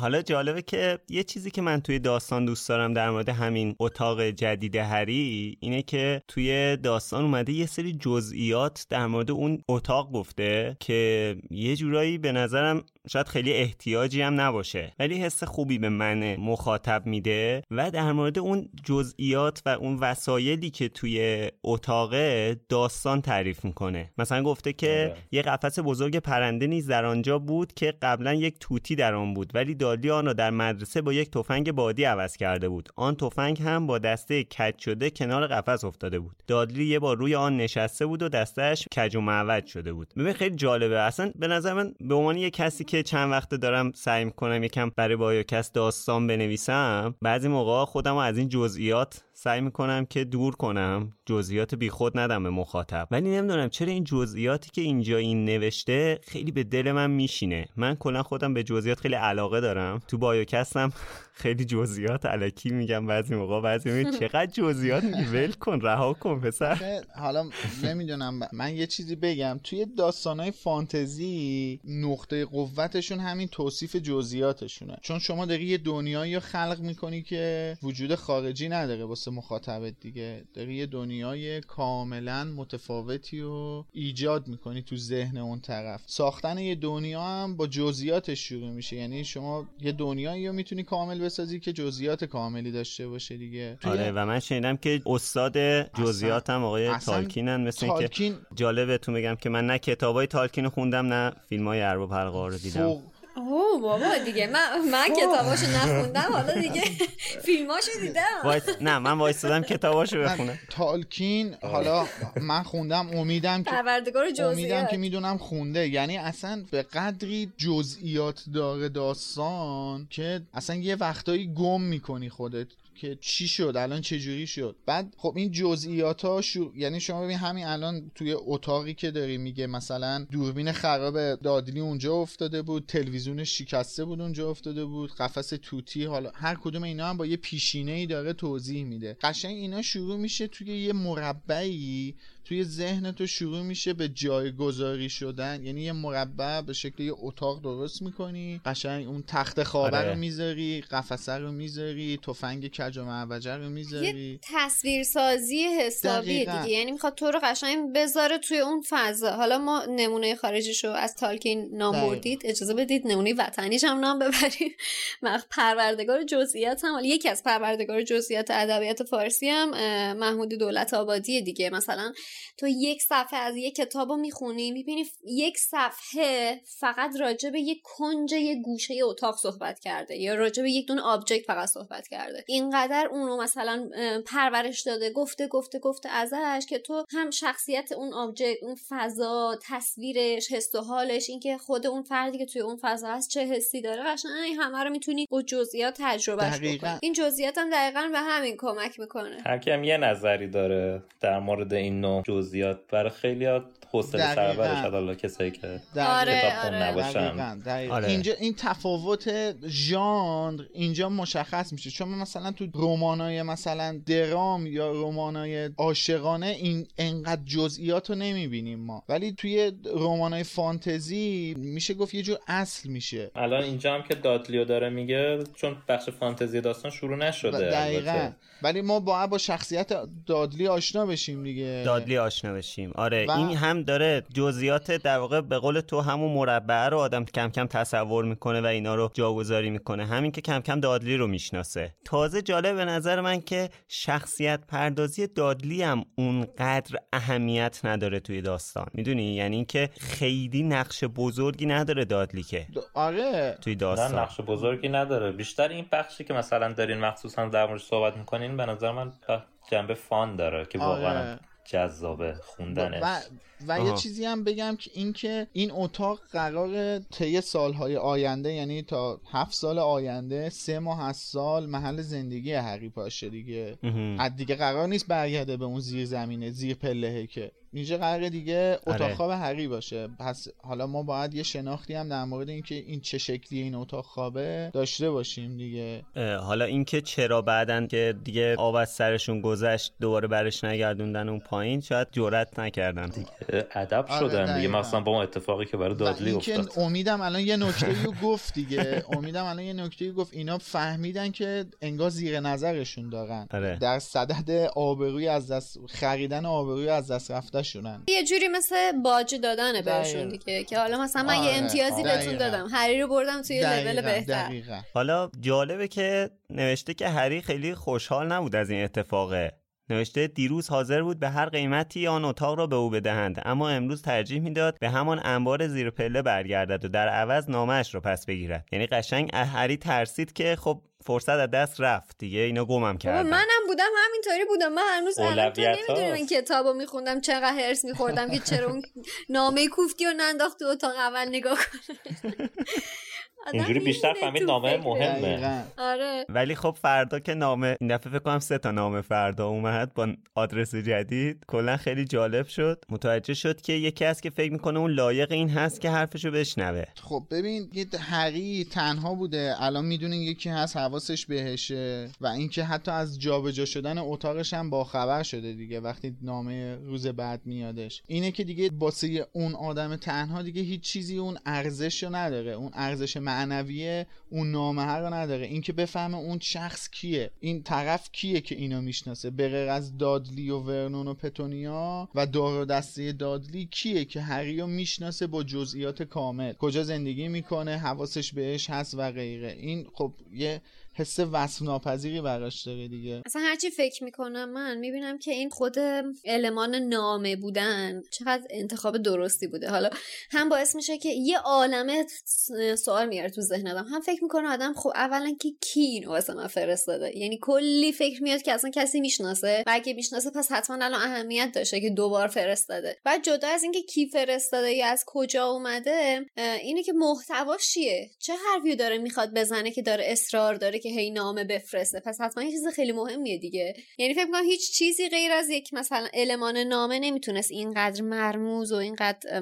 Speaker 2: حالا جالبه که یه چیزی که من توی داستان دوست دارم در مورد همین اتاق جدید هری اینه که توی داستان اومده یه سری جزئیات در مورد اون اتاق گفته که یه جورایی به نظرم شاید خیلی احتیاجی هم نباشه. ولی حس خوبی به من مخاطب میده و در مورد اون جزئیات و اون وسایلی که توی اتاق داستان تعریف می‌کنه. مثلا گفته که
Speaker 4: آره.
Speaker 2: یه قفس بزرگ پرنده نیز در آنجا بود که قبلا یک توتی در آن بود ولی دادلی آن را در مدرسه با یک تفنگ بادی عوض کرده بود. آن تفنگ هم با دسته کج شده کنار قفس افتاده بود. دادلی یه بار روی آن نشسته بود و دستش کج و معوج شده بود. ببین خیلی جالبه. اصلا به نظر من به عنوان یه کسی که چند وقته دارم سعی می‌کنم یکم برای بایوکست داستان بنویسم بعضی موقع خودم از این جزئیات سعی می‌کنم که دور کنم جزئیات بیخود ندم به مخاطب. ولی نمی‌دونم چرا این جزئیاتی که اینجا این نوشته خیلی به دل من میشینه. من کلا خودم به جزئیات خیلی علاقه دارم. تو بایوکستم [laughs] خیلی جزئیات علکی میگم بعضی موقع بعضی میگم چقدر جزئیات میگی؟ ول کن رها کن پسر.
Speaker 5: حالا نمی‌دونم من یه چیزی بگم. توی داستانهای فانتزی نقطه قوتشون همین توصیف جزئیاتشونه. چون شما داری یه دنیایی رو خلق می‌کنی که وجود خارجی نداره. واسه مخاطبت دیگه. داری یه دنیای کاملا متفاوتی رو ایجاد می‌کنی تو ذهن اون طرف. ساختن یه دنیا هم با جزئیاتش شروع میشه. یعنی شما یه دنیایی رو می‌تونی کامل بسازی که جزئیات کاملی داشته باشه دیگه.
Speaker 2: آره و من شنیدم که استاد جزئیات هم آقای تالکینن مثل اینکه
Speaker 5: تالکین
Speaker 2: جالبتون بگم که من نه کتابای تالکین رو خوندم نه فیلم های ارباب حلقه رو دیدم.
Speaker 5: فوق
Speaker 3: اوه بابا دیگه. من من کتاباشو نخوندم حالا دیگه [laughs] [laughs] فیلماشو دیدم.
Speaker 2: وایس... نه من وایستادم کتاباشو بخونم.
Speaker 5: تالکین حالا من خوندم امیدم که
Speaker 3: پروردگار
Speaker 5: امیدم که می‌دونم خونده. یعنی اصلا به قدری جزئیات داره داستان که اصلا یه وقتایی گم می‌کنی خودت. که چی شد الان چه جوری شد. بعد خب این جزئیات ها شو... یعنی شما ببین همین الان توی اتاقی که داری میگه مثلا دوربین خراب دادلی اونجا افتاده بود تلویزیونش شکسته بود اونجا افتاده بود قفس توتی حالا هر کدوم اینا هم با یه پیشینه ای داره توضیح میده. قشنگ اینا شروع میشه توی یه مربعی توی ذهن تو شروع میشه به جایگذاری شدن. یعنی یه مربع به شکل یه اتاق درست می‌کنی قشنگ اون تخت خوابه
Speaker 2: آره.
Speaker 5: رو می‌ذاری قفسه رو می‌ذاری تفنگ کج و معوجه رو
Speaker 3: یه
Speaker 5: می‌ذاری
Speaker 3: تصویرسازی حسابیه
Speaker 5: دقیقاً.
Speaker 3: دیگه. یعنی می‌خواد تو رو قشنگ بذاره توی اون فضا. حالا ما نمونه خارجیشو از تالکین نام. بردید. اجازه بدید نمونه وطنیش هم نام ببریم. [laughs] پروردگار جزئیات هم. یکی از پروردگار جزئیات ادبیات فارسی هم محمود دولت آبادیه دیگه. مثلا تو یک صفحه از یک کتاب رو می‌خونی می‌بینی یک صفحه فقط راجع به یک کنج یک گوشه اتاق صحبت کرده یا راجع به یک دونه object فقط صحبت کرده. اینقدر اونو مثلا اه، پرورش داده گفته گفته گفته ازش که تو هم شخصیت اون object اون فضا تصویرش حس و حالش اینکه خود اون فردی که توی اون فضا هست چه حسی داره قشنگ این همه رو می‌تونی با جزئیات تجربه‌ش بکنی. این جزئیات هم دقیقا به همین کمک می‌کنه.
Speaker 4: هر کی هم یه نظری داره در مورد این نوع جزئیات برای خیلی حوصله. سربرش حالا کسایی که
Speaker 3: آره،
Speaker 4: کتاب
Speaker 3: آره.
Speaker 4: نباشن
Speaker 5: دقیقاً، دقیقاً.
Speaker 2: آره.
Speaker 5: اینجا این تفاوت ژانر اینجا مشخص میشه چون مثلا تو رمانای مثلا درام یا رمانای عاشقانه این انقدر جزئیات رو نمی‌بینیم ما ولی توی رمانای فانتزی میشه گفت یه جور اصل میشه
Speaker 4: الان اینجا هم که دادلیو داره میگه چون بخش فانتزی داستان شروع نشده
Speaker 5: دقیقا
Speaker 4: البته.
Speaker 5: ولی ما باید با شخصیت دادلی آشنا بشیم دیگه
Speaker 2: دادلی آشنا بشیم. آره
Speaker 5: و-
Speaker 2: این هم داره جزئیات در واقع به قول تو همون مربع رو آدم کم کم تصور می‌کنه و اینا رو جاگذاری می‌کنه. همین که کم کم دادلی رو می‌شناسه. تازه جالب به نظر من که شخصیت پردازی دادلی هم اونقدر اهمیت نداره توی داستان. می‌دونی؟ یعنی اینکه خیلی نقش بزرگی نداره دادلی که
Speaker 5: د- آره.
Speaker 2: توی
Speaker 4: نه
Speaker 2: داستان.
Speaker 4: نقش بزرگی نداره. بیشتر این بخشی که مثلا دارین مخصوصا در موردش صحبت می‌کنین به نظر من جنبه فان داره که
Speaker 5: آره.
Speaker 4: واقعا جذابه خوندنش.
Speaker 5: و, و یه
Speaker 2: آها.
Speaker 5: چیزی هم بگم که اینکه این اتاق قرار طی سالهای آینده یعنی تا هفت سال آینده سه ماه از سال محل زندگی هری باشه دیگه. از دیگه قرار نیست برگرده به اون زیر زمینه زیر پلهه که اینجا قراره دیگه اتاق
Speaker 2: آره.
Speaker 5: خواب هری باشه پس حالا ما باید یه شناختی هم در مورد اینکه این چه شکلی این اتاق خوابه داشته باشیم دیگه
Speaker 2: حالا اینکه چرا بعدن که دیگه آب از سرشون گذشت دوباره برش نگردوندن اون پایین شاید جرأت نکردن دیگه
Speaker 4: ادب
Speaker 5: آره،
Speaker 4: شدن دیگه. مثلا با اون اتفاقی که برای دادلی
Speaker 5: اینکه
Speaker 4: افتاد
Speaker 5: امیدم الان یه [laughs] نکته رو گفت دیگه امیدم الان یه نکته رو گفت اینا فهمیدن که انگار زیر نظرشون دارن
Speaker 2: آره.
Speaker 5: در صدد آبروی از دست خریدن آبروی از دست رفته شونن
Speaker 3: یه جوری مثل باج دادنه بهشون. دیگه که حالا مثلا من یه
Speaker 5: آره،
Speaker 3: امتیازی
Speaker 5: آره.
Speaker 3: بهتون. دادم هری رو بردم توی لول بهتر
Speaker 5: دقیقاً.
Speaker 2: حالا جالبه که نوشته که هری خیلی خوشحال نبود از این اتفاقه نوشته دیروز حاضر بود به هر قیمتی آن اتاق را به او بدهند اما امروز ترجیح می‌داد به همان انبار زیر پله برگردد و در عوض نامش را پس بگیرد. یعنی قشنگ هری ترسید که خب فرصت از دست رفت. دیگه اینا گمم کردن
Speaker 3: منم بودم همینطوری بودم. من هنوز الان تو
Speaker 4: اولویت
Speaker 3: نمی‌دونی من
Speaker 4: هاست.
Speaker 3: کتاب رو میخوندم چقدر هرس میخوردم که چرا اون [laughs] نامه کوفتی رو ننداخت تو اتاق اول نگاه کنه. [laughs]
Speaker 4: اینجوری بیشتر فهمید نامه. مهمه.
Speaker 3: آره.
Speaker 2: ولی خب فردا که نامه این دفعه فکر کنم سه تا نامه فردا اومد با آدرس جدید. کلا خیلی جالب شد. متوجه شد که یکی هست که فکر می‌کنه اون لایق این هست که حرفشو بشنوه.
Speaker 5: خب ببین یه هری تنها بوده. الان می‌دونین یکی هست حواسش بهشه. و اینکه حتی از جابجا شدن اتاقش هم باخبر شده دیگه وقتی نامه روز بعد میادش. اینه که دیگه واسه اون آدم تنها دیگه هیچ چیزی اون ارزش نداره. اون ارزش معنوی اون نامه رو نداره. اینکه بفهمه اون شخص کیه. این طرف کیه که اینو می‌شناسه؟ به غیر از دادلی و ورنون و پتونیا و دار و دسته دادلی کیه که هری رو می‌شناسه با جزئیات کامل؟ کجا زندگی می‌کنه؟ حواسش بهش هست و غیره. این خب یه حس وصف ناپذیری براش داره دیگه.
Speaker 3: اصلا هرچی فکر می‌کنم من می‌بینم که این خود المان نامه بودن چقدر انتخاب درستی بوده. حالا هم باعث میشه که یه عالمه سوال میاره تو ذهن آدم هم فکر می‌کنه آدم خب اولا که کی اینو واسه من فرستاده. یعنی کلی فکر میاد که اصلا کسی می‌شناسه. و اگه می‌شناسه پس حتما الان اهمیت داشته که دوبار فرستاده. بعد جدا از اینکه کی فرستاده یا از کجا اومده اینه که محتواش چیه؟ چه حرفی داره می‌خواد بزنه که داره اصرار داره که هی نامه بفرسته. پس حتما یه چیز خیلی مهمیه دیگه. یعنی فکر می‌کنم هیچ چیزی غیر از یک مثلا المان نامه نمی‌تونست اینقدر مرموز و اینقدر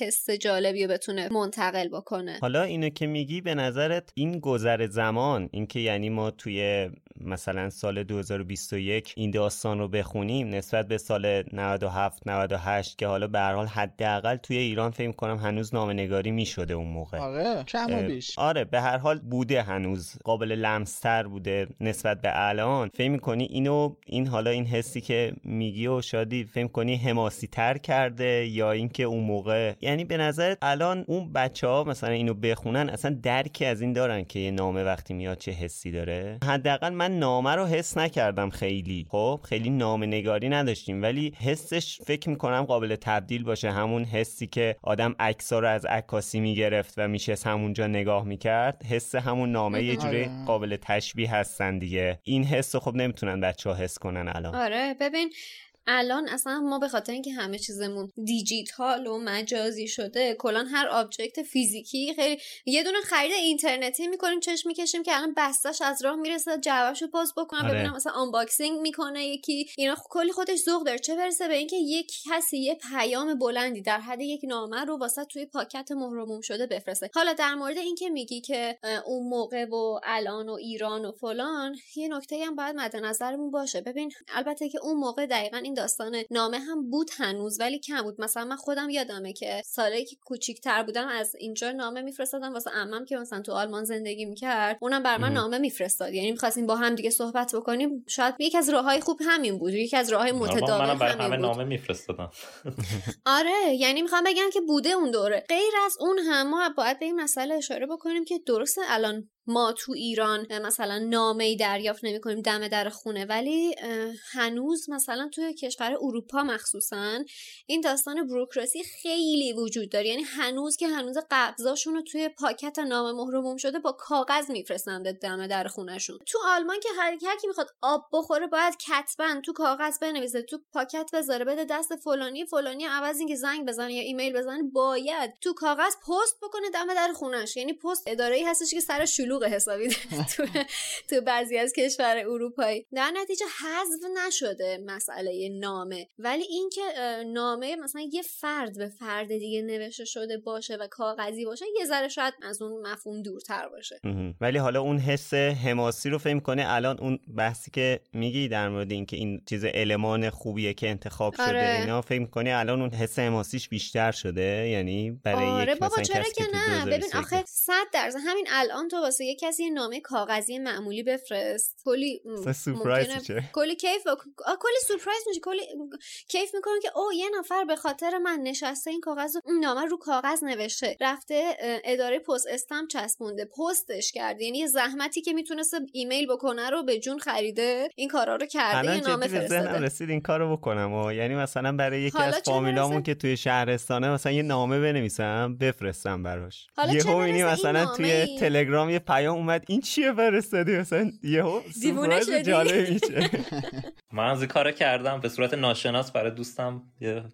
Speaker 3: حس جالبی رو بتونه منتقل بکنه.
Speaker 2: حالا اینو که میگی به نظرت این گذر زمان اینکه یعنی ما توی مثلا سال 2021 این داستان رو بخونیم نسبت به سال 97 98 که حالا به هر حال حداقل توی ایران فکر کنم هنوز نامه‌نگاری می‌شده اون موقع.
Speaker 5: آره کم و بیش.
Speaker 2: آره به هر حال بوده هنوز قابل لمستر بوده نسبت به الان. فکر می‌کنی اینو این حالا این حسی که میگی و شادی فکر کنی حماسی تر کرده یا اینکه اون موقع یعنی به نظرت الان اون بچه ها مثلا اینو بخونن اصلا درکی از این دارن که یه نامه وقتی میاد چه حسی داره؟ حداقل من نامه رو حس نکردم خیلی. خب خیلی نامه نگاری نداشتیم ولی حسش فکر می‌کنم قابل تبدیل باشه. همون حسی که آدم عکس رو از عکاسی می‌گرفت و میشه همونجا نگاه می‌کرد حس همون نامه یه جوری
Speaker 5: آره.
Speaker 2: قابل تشبیه هستن دیگه. این حس خب نمی‌تونن بچه ها حس کنن الان.
Speaker 3: آره ببین الان اصلا ما به خاطر اینکه همه چیزمون دیجیتال و مجازی شده کلا هر object فیزیکی خیلی یه دونه خرید اینترنتی می‌کنیم چشم می‌کشیم که الان بستش از راه می‌رسه جعبه‌شو باز بکنم
Speaker 2: آره.
Speaker 3: ببینم مثلا unboxing می‌کنه یکی اینا خب کلی خودش ذوق داره. چه برسه به اینکه یک کسی یه پیام بلندی در حد یک نامه رو واسه توی پاکت مهرموم شده بفرسته. حالا در مورد اینکه میگی که اون موقع و الان و ایران و فلان یه نکته هم باید مد نظرمون باشه. ببین البته که اون موقع دقیقا این داستان نامه هم بود هنوز ولی کم بود. مثلا من خودم یادمه که سالایی که کوچیک‌تر بودم از اینجا نامه میفرستادم واسه عمم که مثلا تو آلمان زندگی می‌کرد. اونم برا من نامه میفرستاد. یعنی می‌خواستیم با هم دیگه صحبت بکنیم. شاید یکی از راههای خوب همین بود. یکی از راههای متداول
Speaker 4: همه
Speaker 3: همین بود.
Speaker 4: نامه میفرستادم. [laughs]
Speaker 3: آره یعنی می‌خوام بگم که بوده اون دوره. غیر از اون هم ما باید به این مسئله اشاره بکنیم که درسته الان ما تو ایران مثلا نامه ای دریافت نمی کنیم دم در خونه. ولی هنوز مثلا توی کشور اروپا مخصوصا این داستان بروکراسی خیلی وجود داره. یعنی هنوز که هنوز قبضاشون رو توی پاکت نامه مهرموم شده با کاغذ میفرستن به دم در خونهشون. تو آلمان که هر هر کی می‌خواد آب بخوره باید کتبا تو کاغذ بنویسه تو پاکت بذاره بده دست فلانی فلانی عوض اینکه زنگ بزنه یا ایمیل بزنه باید تو کاغذ پست بکنه دم در خونش یعنی پست اداره ای هستش که سر شلوغ حسابی داره [laughs] تو تو بعضی از کشور اروپایی. در نتیجه حذف نشده مسئله نامه. ولی اینکه نامه مثلا یه فرد به فرد دیگه نوشته شده باشه و کاغذی باشه یه ذره شاید از اون مفهوم دورتر باشه.
Speaker 2: ولی حالا اون حس حماسی رو فهم کنه الان اون بحثی که میگی در مورد اینکه این چیز المان خوبیه که انتخاب شده
Speaker 3: آره.
Speaker 2: اینا فکر کنی الان اون حس حماسیش بیشتر شده؟ یعنی برای
Speaker 3: آره
Speaker 2: یک
Speaker 3: بابا چرا که نه؟ ببین
Speaker 2: 2021
Speaker 3: آخه صد درصد همین الان تو واسه یه کسی یه نامه کاغذی معمولی بفرست. کلی
Speaker 2: سورپرایز.
Speaker 3: کلی کیف کلی سورپرایز میشه. کلی کیف می‌کنه که او یه نفر به خاطر من نشسته این کاغذ این نامه رو کاغذ نوشته. رفته اداره پست استم چسبونده. پستش کرده. یعنی زحمتی که می‌تونسته ایمیل بکنه رو به جون خریده. این کارا رو کرده. یه نامه فرستاده.
Speaker 2: رسید این کارو بکنم. و یعنی مثلا برای یکی از فامیلامون؟ که توی شهرستانه مثلا یه نامه بنویسم بفرستم براش. یهو می‌بینی
Speaker 3: برسه؟ این
Speaker 2: مثلا توی؟ تلگرام یه پیام اومد این چیه فرستادی مثلا یهو
Speaker 3: دیوونه شدی؟
Speaker 2: میشه. [laughs]
Speaker 4: من از کارو کردم به صورت ناشناس برای دوستم یه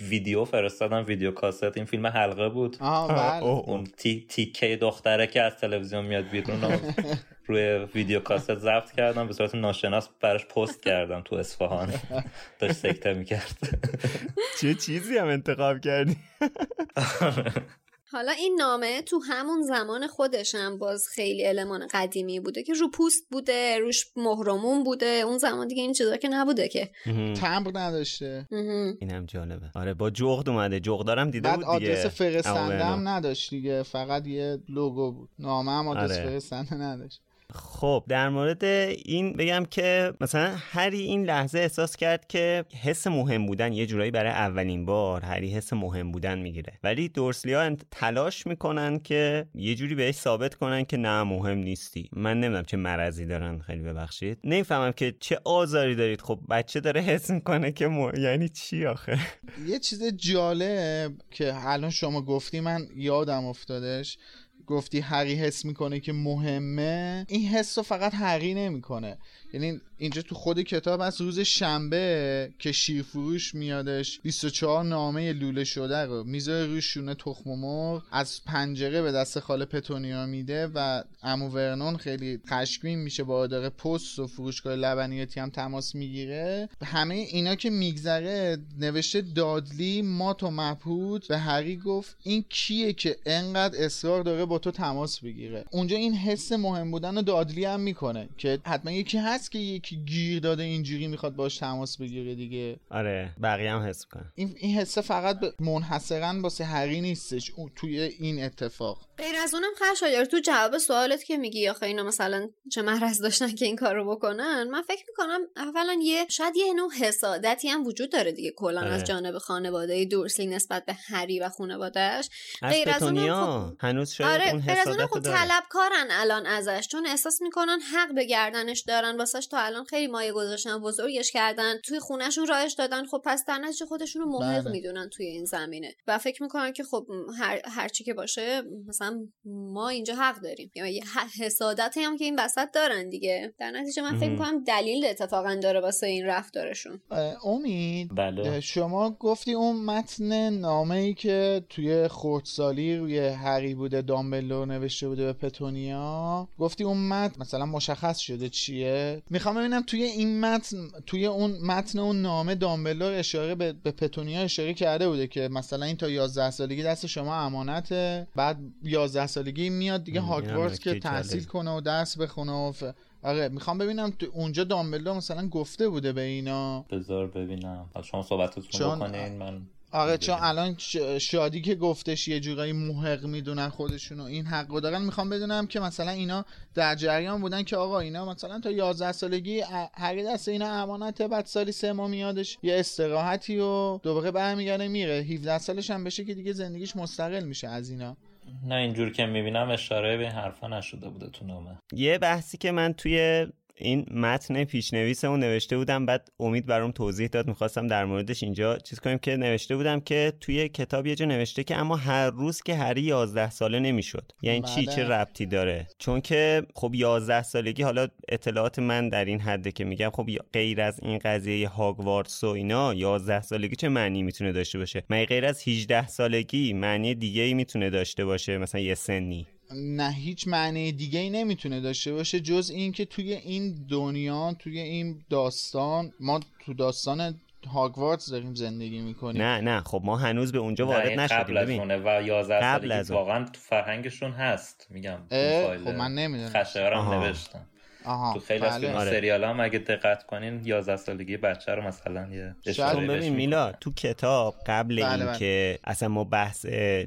Speaker 4: ویدیو فرستادم ویدیو کاست. این فیلم حلقه بود.
Speaker 5: آها بله.
Speaker 4: اون تی تیکه دختره که از تلویزیون میاد بیرون روی ویدیو کاست ضبط کردم به صورت ناشناس براش پست کردم تو اصفهان. [laughs] داشت سکته می‌کرد.
Speaker 2: چه چیزی هم انتخاب کردی؟ [laughs]
Speaker 3: حالا این نامه تو همون زمان خودش هم باز خیلی المان قدیمی بوده که رو پوست بوده روش مهرمون بوده اون زمان دیگه این چیزا که نبوده که.
Speaker 5: تمبر نداشته.
Speaker 3: مهم.
Speaker 2: اینم جالبه. آره با جغد اومده. جغدارم دیده
Speaker 5: بعد
Speaker 2: بود دیگه.
Speaker 5: آدرس فرستنده هم نداشت دیگه. فقط یه لوگو بود. نامه هم آدرس
Speaker 2: آره.
Speaker 5: فرستنده نداشت.
Speaker 2: خب در مورد این بگم که مثلا هری این لحظه احساس کرد که حس مهم بودن یه جورایی برای اولین بار هری حس مهم بودن می‌گیره. ولی دورسلی ها تلاش می‌کنن که یه جوری بهش ثابت کنن که نه مهم نیستی. من نمی‌دونم چه مرضی دارن خیلی ببخشید. نمی‌فهمم که چه آزاری دارید. خب بچه داره حس می‌کنه که م... یعنی چی آخه؟
Speaker 5: یه چیز جالب که الان شما گفتی من یادم افتادش. گفتی هری حس می‌کنه که مهمه این حس رو فقط هری نمی‌کنه. یعنی اینجا تو خود کتاب از روز شنبه که شیرفروش میادش 24 نامه لوله شده رو می‌ذاره روی شونه تخم مرغ از پنجره به دست خاله پتونیا میده و امو ورنون خیلی خشمگین میشه با اداره پست و فروشگاه لبنیاتی هم تماس می‌گیره. همه اینا که میگذره نوشته دادلی مات و مبهود به هری گفت این کیه که انقدر اصرار داره با تو تماس بگیره. اونجا این حس مهم بودن رو دادلی هم می‌کنه که حتما یکی هست که یکی گیر داده اینجوری می‌خواد باش تماس بگیره دیگه.
Speaker 2: آره بقیه هم حس می‌کنن.
Speaker 5: این این حسه فقط به- منحصرا واسه هری نیستش او- توی این اتفاق.
Speaker 3: غیر از اونم خشایار تو جواب سوالت که میگی آخه اینا مثلا چه محرز داشتن که این کار رو بکنن؟ من فکر می‌کنم اولا یه شاید یه نوع حسادتی هم وجود داره دیگه کلا
Speaker 2: آره.
Speaker 3: از جانب خانواده دورسلی نسبت به هری و خانوادهش غیر از اونم
Speaker 2: پتونیا هنوز شاید
Speaker 3: آره
Speaker 2: اون
Speaker 3: غیر از اونم خب طلبکارن الان ازش چون احساس می‌کنن حق به گردنش دارن. واسش تا الان خیلی مایه گذاشتن بزرگش کردن. توی خونهشون رایش دادن. خب پس در نتیجه خودشون رو محق
Speaker 5: بله.
Speaker 3: می‌دونن توی این زمینه. و فکر می‌کنن که خب هر هرچی که باشه مثلا مثلا ما اینجا حق داریم. یا حسادتی هم که این وسط دارن دیگه. در نتیجه من فکر کنم دلیل اتفاقا داره واسه این رفتارشون.
Speaker 5: امید
Speaker 4: بله.
Speaker 5: شما گفتی اون متن نامه ای که توی خردسالی روی هری بوده دامبلو نوشته بوده به پتونیا گفتی اون متن مثلا مشخص شده چیه؟ می‌خوام ببینم توی این متن توی اون متن اون نامه دامبلو اشاره به, به پتونیا اشاره کرده بوده که مثلا این تا 11 سالگی دست شما امانته بعد 11 سالگی میاد دیگه هاگوارتس که تحصیل کنه و درس بخونه و ف... آره می‌خوام ببینم تو اونجا دامبلو مثلا گفته بوده به اینا؟
Speaker 4: بذار ببینم. شما صحبتتون
Speaker 5: چون-
Speaker 4: بکنین من
Speaker 5: آره چون الان ش- شادی که گفتش یه جورایی محق می‌دونن خودشونو این حقو دارن می‌خوام بدونم که مثلا اینا در جریان بودن که آقا اینا مثلا تا 11 سالگی هر دست اینا امانته بعد سالی سه ماه میادش یه استراحتی و دوباره برمیگرده میره. 17 سالش هم بشه که دیگه زندگیش مستقل میشه از اینا.
Speaker 4: نه اینجور که می‌بینم اشاره به حرفا نشده بوده تو نامه.
Speaker 2: یه بحثی که من توی این متن پیشنویسمون نوشته بودم بعد امید برام توضیح داد می‌خواستم در موردش اینجا چیز کنیم که نوشته بودم که توی کتاب یه جا نوشته که اما هر روز که هری 11 ساله نمی‌شد. یعنی چی؟
Speaker 5: بله.
Speaker 2: چه ربطی داره؟ چون که خب 11 سالگی حالا اطلاعات من در این حده که میگم خب غیر از این قضیه هاگوارتس و اینا 11 سالگی چه معنی می‌تونه داشته باشه؟ مگه غیر از 18 سالگی معنی دیگه ای می‌تونه داشته باشه؟ مثلا یه سنی.
Speaker 5: نه هیچ معنی دیگه ای نمی‌تونه داشته باشه جز این که توی این دنیا توی این داستان ما تو داستان هاگوارتس داریم زندگی می‌کنیم
Speaker 2: نه نه خب ما هنوز به اونجا وارد نشدیم
Speaker 4: قبل از
Speaker 2: ببین
Speaker 4: اونه و 11
Speaker 2: قبل از.
Speaker 4: واقعا تو فرهنگشون هست میگم
Speaker 5: خب من نمی‌دونم
Speaker 4: خشایارم. نوشتم
Speaker 5: آها
Speaker 4: تو خیلی از
Speaker 5: بله.
Speaker 4: فیلم
Speaker 2: آره.
Speaker 4: سریال هم اگه دقت کنین 11 سالگی بچه رو مثلا یه اشاره
Speaker 2: چون
Speaker 4: بهش
Speaker 2: ببین. میلا تو کتاب قبل
Speaker 5: بله،
Speaker 2: این
Speaker 5: بله.
Speaker 2: که اصلا ما بحث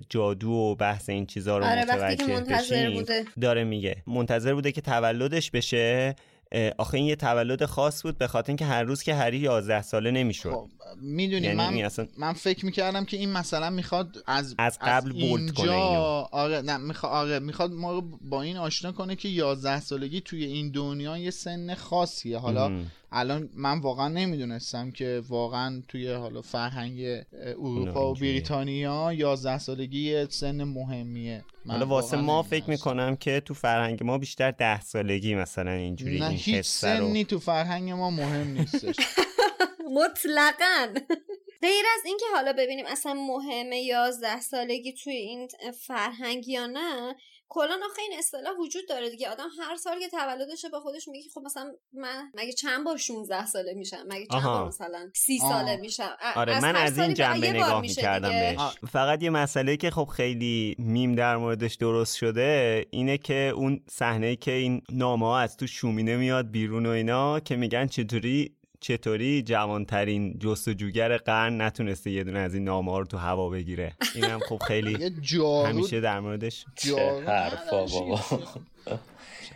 Speaker 2: جادو و بحث این چیزا رو
Speaker 3: آره، وقتی که
Speaker 2: متوجه
Speaker 3: منتظر
Speaker 2: بشیم
Speaker 3: بوده.
Speaker 2: داره میگه منتظر بوده که تولدش بشه آخه این یه تولد خاص بود به خاطر اینکه هر روز که هری 11 ساله نمی‌شد
Speaker 5: خب می‌دونی
Speaker 2: یعنی
Speaker 5: من
Speaker 2: این اصلا-
Speaker 5: من فکر می‌کردم که این مثلا می‌خواد از
Speaker 2: از قبل بولد
Speaker 5: اینجا
Speaker 2: کنه اینو.
Speaker 5: آره نه می‌خواد آره می‌خواد ما رو با این آشنا کنه که 11 سالگی توی این دنیا یه سن خاصیه حالا
Speaker 2: مم.
Speaker 5: الان من واقعا نمی‌دونستم که واقعا توی حالا فرهنگ اروپا و. بریتانیا 11 سالگی یه سن مهمیه
Speaker 2: حالا واسه ما فکر. می‌کنم که تو فرهنگ ما بیشتر ده سالگی مثلا اینجوری
Speaker 5: نه
Speaker 2: این
Speaker 5: هیچ
Speaker 2: حسه رو
Speaker 5: سنی تو فرهنگ ما مهم نیستش [laughs]
Speaker 3: مطلقا [laughs] غیر از اینکه حالا ببینیم اصلا مهمه یازده سالگی توی این فرهنگ یا نه کلا آخه این اصطلاح وجود داره دیگه آدم هر سال که تولدشه با خودش میگه خب مثلا من مگه چند بار 16 ساله میشم مگه چند
Speaker 2: آها.
Speaker 3: بار مثلا 30
Speaker 5: آه.
Speaker 3: ساله میشم ا-
Speaker 2: آره من
Speaker 3: هر
Speaker 2: از این
Speaker 3: فقط
Speaker 2: جنبه نگاه می‌کردم. بهش فقط یه مسئله که خب خیلی میم در موردش درست شده اینه که اون صحنه که این نامه ها از تو شومینه میاد بیرون و اینا که میگن چطوری چطوری جوانترین جستجوگر قرن نتونسته یه دونه از این نامه ها رو تو هوا بگیره اینم خب خیلی همیشه در موردش
Speaker 4: چه حرفا. بابا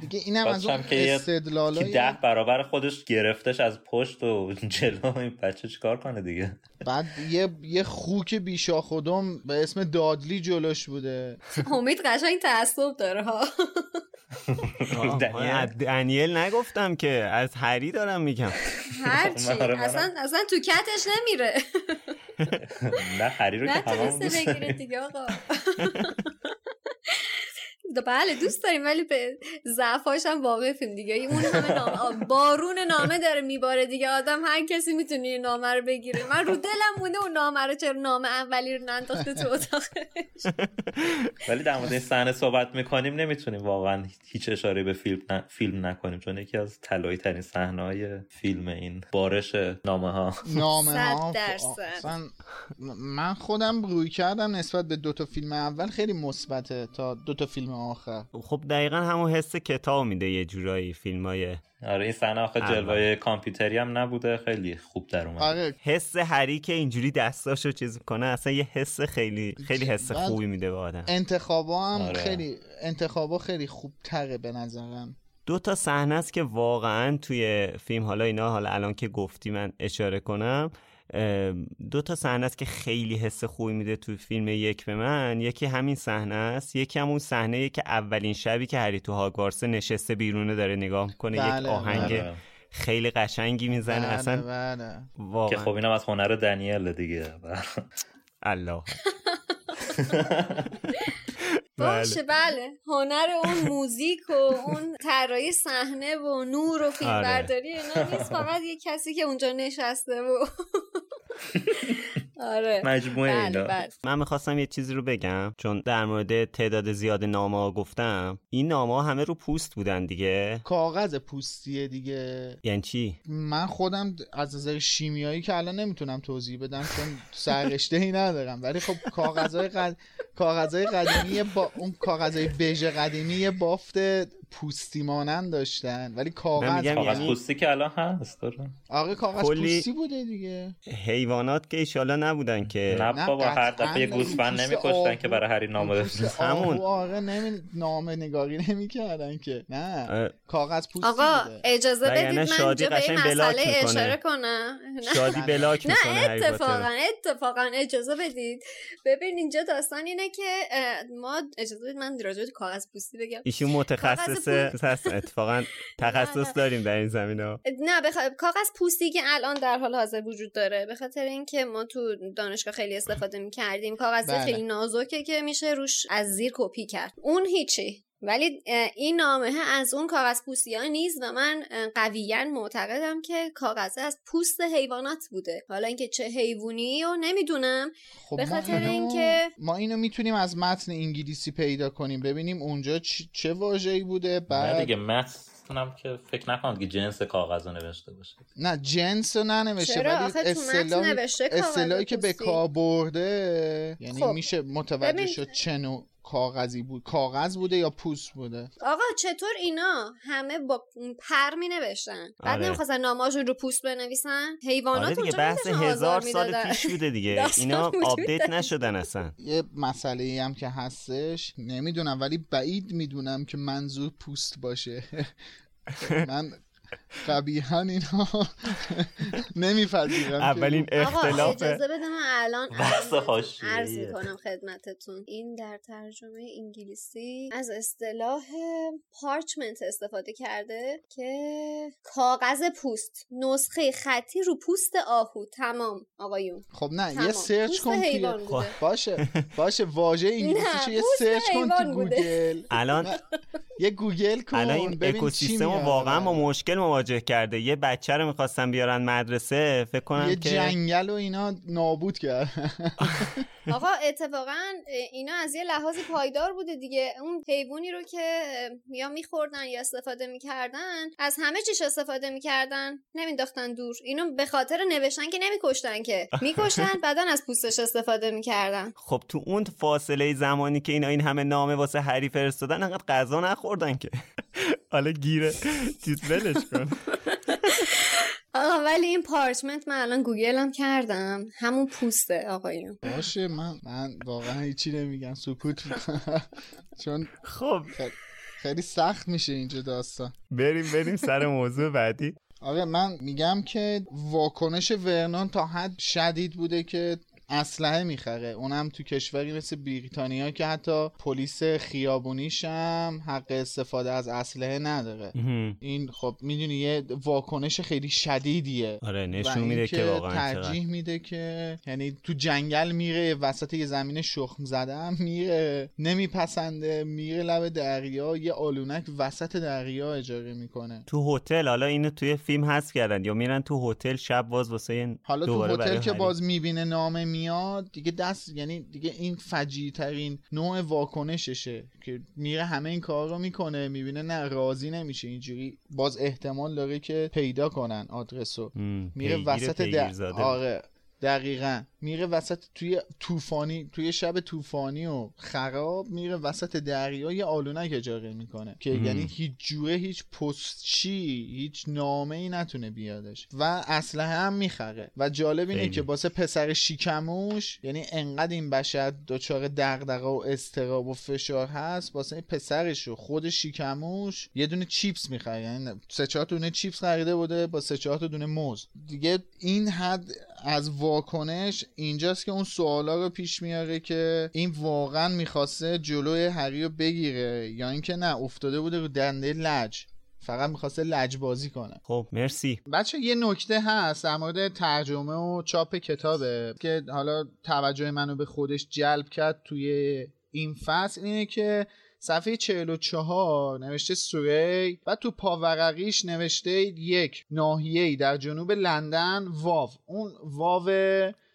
Speaker 5: دیگه اینم از اون استدلالای
Speaker 4: ده برابر خودش گرفتش از پشت و [laughs] جلو. این بچه چیکار کنه دیگه؟
Speaker 5: بعد یه یه خوک بیشا خودم به اسم دادلی جلوش بوده. [laughs]
Speaker 3: امید قشنگ تعصب داره ها. [laughs]
Speaker 4: دنیل.
Speaker 2: نگفتم که از هری دارم میگم.
Speaker 3: هرچی.
Speaker 4: آره،.
Speaker 3: اصلا اصلا تو کتش نمیره.
Speaker 4: نه هری رو که همون.
Speaker 3: دیگه آقا. بله دوست داریم ولی به ضعفاش هم واقفیم دیگه. اون همه نامه بارون نامه داره میباره دیگه. آدم هر کسی می‌تونه یه نامه رو بگیره. من رو دلم مونده اون نامه رو چرا نامه اولی رو ننداخته تو اتاقش. [laughs]
Speaker 4: ولی در مورد این صحنه صحبت می‌کنیم نمی‌تونیم واقعا هیچ اشاره به فیلم ن... فیلم نکنیم چون یکی از طلایی ترین صحنه های فیلم این بارش نامه ها
Speaker 5: نامه ها. اصلا من خودم روی کردم نسبت به دوتا فیلم اول خیلی مثبته تا دوتا فیلم آخر.
Speaker 2: خب دقیقا همون حس کتاب میده یه جورایی فیلم های
Speaker 4: آره این صحنه آخه. جلوه کامپیوتری هم نبوده خیلی خوب در اومد
Speaker 5: آره.
Speaker 2: حس هری که اینجوری دستاشو چیز کنه اصلا یه حس خیلی خیلی حس خوبی میده به آدم.
Speaker 5: انتخابا هم
Speaker 4: آره.
Speaker 5: خیلی انتخابا خیلی خوب تره به نظرم.
Speaker 2: دو تا صحنه است که واقعا توی فیلم حالا اینا حالا الان که گفتی من اشاره کنم دو تا صحنه است که خیلی حس خوبی میده توی فیلم یک به من. یکی همین صحنه است. یکی هم اون صحنه که اولین شبی که هری تو هاگوارتس نشسته بیرونه داره نگاه می‌کنه یک
Speaker 5: بله،
Speaker 2: آهنگ
Speaker 4: آره.
Speaker 2: خیلی قشنگی می‌زنه.
Speaker 5: بله
Speaker 2: اصلا
Speaker 5: بله.
Speaker 4: که خب اینم از هنر دنیل دیگه.
Speaker 2: الله. [laughs] [laughs]
Speaker 3: باشه بله. هنر اون موزیک و اون طراحی صحنه و نور و فیلمبرداری اینا نیست. فقط یه کسی که اونجا نشسته و [laughs] آره.
Speaker 4: مجموعه
Speaker 3: بله،
Speaker 4: اینا.
Speaker 3: بله.
Speaker 2: من می‌خواستم یه چیزی رو بگم چون در مورد تعداد زیاد نامه ها گفتم این نامه ها همه رو پوست بودن دیگه.
Speaker 5: کاغذ پوستیه دیگه.
Speaker 2: یعنی چی؟
Speaker 5: من خودم از نظر شیمیایی که الان نمی‌تونم توضیح بدم چون سررشته ای ندارم. ولی خب کاغذهای قد... کاغذهای قدیمی با اون کاغذهای بژ قدیمی یه بافت پوستی مانند داشتن ولی کاغذ
Speaker 2: میگم.
Speaker 4: کاغذ
Speaker 2: یعنی-
Speaker 4: پوستی که الان هست داره
Speaker 5: آره کاغذ
Speaker 2: کلی-
Speaker 5: پوستی بوده دیگه
Speaker 2: حیوانات که ایشالا نبودن که
Speaker 4: نه بابا هر دفعه. گوسفند نمیکشتن که برای هری نامه
Speaker 2: همون.
Speaker 5: آهو آره نمی... نامه نگاری نمی‌کردن که نه
Speaker 2: اه،
Speaker 5: کاغذ پوستی
Speaker 3: آقا. اجازه بدید من
Speaker 2: شادی
Speaker 3: اینجا به این
Speaker 2: قشنگ بلاک
Speaker 3: مسئله. اشاره کنم
Speaker 2: شادی بلاک
Speaker 3: نه اتفاقا اتفاقا اجازه بدید ببین اینجا داستان اینه که ما اجازه بدید من راجع به کاغذ پوستی بگم
Speaker 2: ایشون متخصص
Speaker 3: کاغذ
Speaker 2: هست. اتفاقا [laughs] تخصص. داریم در این زمینه.
Speaker 3: نه بخ... کاغذ پوستی که الان در حال حاضر وجود داره. به خاطر اینکه ما تو دانشگاه خیلی استفاده می‌کردیم. کاغذ
Speaker 5: بله.
Speaker 3: خیلی نازکه که میشه روش از زیر کپی کرد. اون هیچی. ولی این نامه از اون کاغذ پوستی ها نیست و من قویا معتقدم که کاغذ از پوست حیوانات بوده. حالا اینکه چه حیوانی رو نمی‌دونم.
Speaker 5: خب
Speaker 3: به خاطر اینکه-
Speaker 5: ما اینو می‌تونیم از متن انگلیسی پیدا کنیم. ببینیم اونجا چ- چه واژه‌ای بوده. بعد
Speaker 4: دیگه متنم که فکر نکنم که جنس کاغذ رو نوشته باشه.
Speaker 5: نه جنس رو ننوشته
Speaker 3: چرا؟
Speaker 5: ولی
Speaker 3: آخه تو متن
Speaker 5: اصطلاح
Speaker 3: نوشته کاغذ
Speaker 5: اصطلاحی که به. کار برده یعنی
Speaker 3: خب،
Speaker 5: میشه متوجه
Speaker 3: ببین-
Speaker 5: شد چه نوع کاغذی بود. کاغذ بوده یا پوست بوده؟
Speaker 3: آقا چطور اینا همه با پر می نوشتن؟ بعد
Speaker 2: آره.
Speaker 3: نمی‌خواستن نامه‌هاشون رو پوست بنویسن؟ حیوانات
Speaker 2: آره دیگه بحث هزار سال. پیش بوده دیگه. اینا
Speaker 3: update
Speaker 2: نشدن اصلا.
Speaker 5: یه مسئله ای هم که هستش نمی‌دونم ولی بعید می‌دونم که منظور پوست باشه. [laughs] من قبیها اینا [laughs] نمیپذیرم
Speaker 2: اولین اختلاف
Speaker 3: اجازه بده من الان. عرض می‌کنم خدمتتون این در ترجمه انگلیسی از اصطلاح پارچمنت استفاده کرده که کاغذ پوست نسخه خطی رو پوست آهو تمام آقایون
Speaker 5: خب نه
Speaker 3: تمام.
Speaker 5: یه سرچ کن
Speaker 3: بوده.
Speaker 5: باشه باشه واژه انگلیسی
Speaker 3: نه،
Speaker 5: چه یه سرچ کن تو. گوگل
Speaker 2: الان
Speaker 5: یه گوگل کن
Speaker 2: الان این اکوسیستم. واقعا با مشکل مواجه کرده. یه بچه رو می‌خواستن بیارن مدرسه فکر کنم
Speaker 5: یه
Speaker 2: که
Speaker 5: جنگل و اینا نابود کرد. [laughs]
Speaker 3: آقا اتفاقا اینا از یه لحاظی پایدار بوده دیگه. اون حیوانی رو که یا میخوردن یا استفاده می‌کردن از همه چیش استفاده می‌کردن نمینداختن دور. اینو به خاطر نوشتن که نمیکشتن که. [laughs] میکشتن بعدا از پوستش استفاده می‌کردن.
Speaker 2: خب تو اون فاصله زمانی که اینا این همه نامه واسه هری فرستادن انقدر غذا نخوردن که. حالا گیره چیز ولش کن.
Speaker 3: آقا ولی این پارچمنت من الان گوگل هم کردم. همون پوسته آقایون
Speaker 5: باشه من من واقعا هیچی نمیگم. سکوت چون
Speaker 2: خب.
Speaker 5: خیلی سخت میشه اینجا داستان.
Speaker 2: بریم بریم سر موضوع بعدی.
Speaker 5: آره من میگم که واکنش ورنون تا حد شدید بوده که اسلحه می‌خره. اونم تو کشوری مثل بریتانیا که حتی پلیس خیابونیش هم حق استفاده از اسلحه نداره. این خب می‌دونی یه واکنش خیلی شدیدیه.
Speaker 2: آره نشون میده که واقعا
Speaker 5: ترجیح میده که یعنی تو جنگل میره وسط یه زمین شخم زده میره نمیپسنده میره لب دریا یه آلونک وسط دریا اجاره می‌کنه.
Speaker 2: تو هتل حالا اینو توی فیلم هست کردن یا میرن تو هتل شب باز واسه
Speaker 5: حالا تو هتل که. باز می‌بینه نامه میاد دیگه دست یعنی دیگه این فجیع ترین نوع واکنششه که میره همه این کار رو می‌کنه می‌بینه نه راضی نمیشه. اینجوری باز احتمال داره که پیدا کنن آدرسو میره وسط در... آره. دقیقا. میره وسط توی طوفانی توی شب طوفانی و خراب میره وسط دریا یه آلونک اجاره می‌کنه که
Speaker 2: مم.
Speaker 5: یعنی هیچ جوره هیچ پستچی هیچ نامه ای نتونه بیادش. و اسلحه هم می‌خره. و جالب اینه. که واسه پسر شیکموش یعنی انقدر این بشر دچار دغدغه و استراب و فشار هست واسه این پسرش و خود شیکموش یه دونه چیپس می‌خره. یعنی سه چهار دونه چیپس خریده بوده با سه چهار دونه موز. دیگه این حد از واکنش اینجاست که اون سوالا رو پیش میاره که این واقعا می‌خواسته جلوی هری رو بگیره یا اینکه نه افتاده بوده رو دنده لج. فقط می‌خواسته لجبازی کنه.
Speaker 2: خب مرسی.
Speaker 5: بچه یه نکته هست در مورد ترجمه و چاپ کتابه که حالا توجه منو به خودش جلب کرد توی این فصل. اینه که صفحه 44 نوشته سوری و تو پاورقیش نوشته یک ناحیه‌ای در جنوب لندن واو. اون واو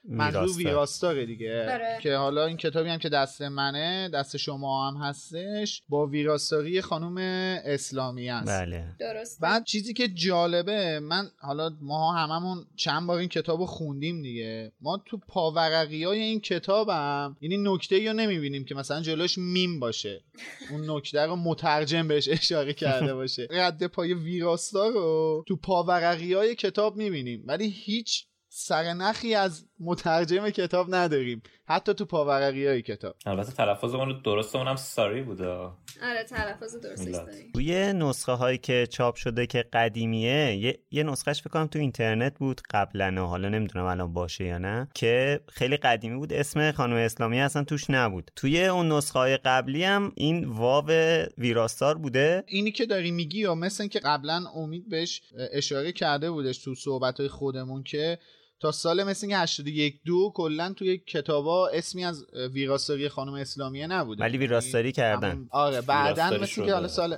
Speaker 5: منظور ویراستاره دیگه.
Speaker 3: آره.
Speaker 5: که حالا این کتابی هم که دست منه دست شما هم هستش با ویراستاری خانم اسلامی است.
Speaker 2: بله.
Speaker 3: درست
Speaker 5: بعد چیزی که جالبه من حالا ما هممون چند بار این کتاب رو خوندیم دیگه. ما تو پاورقی های این کتاب هم یعنی نکته رو نمی‌بینیم که مثلا جلوش میم باشه. اون نکته رو مترجم بهش اشاره کرده باشه. [laughs] رد پای ویراستا رو تو پاورقی های کتاب می‌بینیم. ولی هیچ سرنخی از مترجم کتاب نداریم. حتی تو پاورقی های کتاب.
Speaker 4: البته تلفظ اون رو درسته اونم ساری بوده.
Speaker 3: آره تلفظ درستش داری
Speaker 2: توی نسخه هایی که چاپ شده که قدیمیه یه, یه نسخهش فکر کنم تو اینترنت بود قبلا حالا نمی‌دونم الان باشه یا نه که خیلی قدیمی بود. اسم خانم اسلامی اصلا توش نبود. توی اون نسخه های قبلی هم این واو ویراستار بوده.
Speaker 5: اینی که داری میگی یا مثل که قبلا امید بهش اشاره کرده بودش تو صحبت های خودمون که تا سال مثل اینکه 81 دو کلا توی کتابا اسمی از ویراستاری خانم اسلامیه نبوده.
Speaker 2: ولی ویراستاری کردن.
Speaker 5: آره بعدا
Speaker 4: ویراستاری
Speaker 5: مثل. که حالا سال.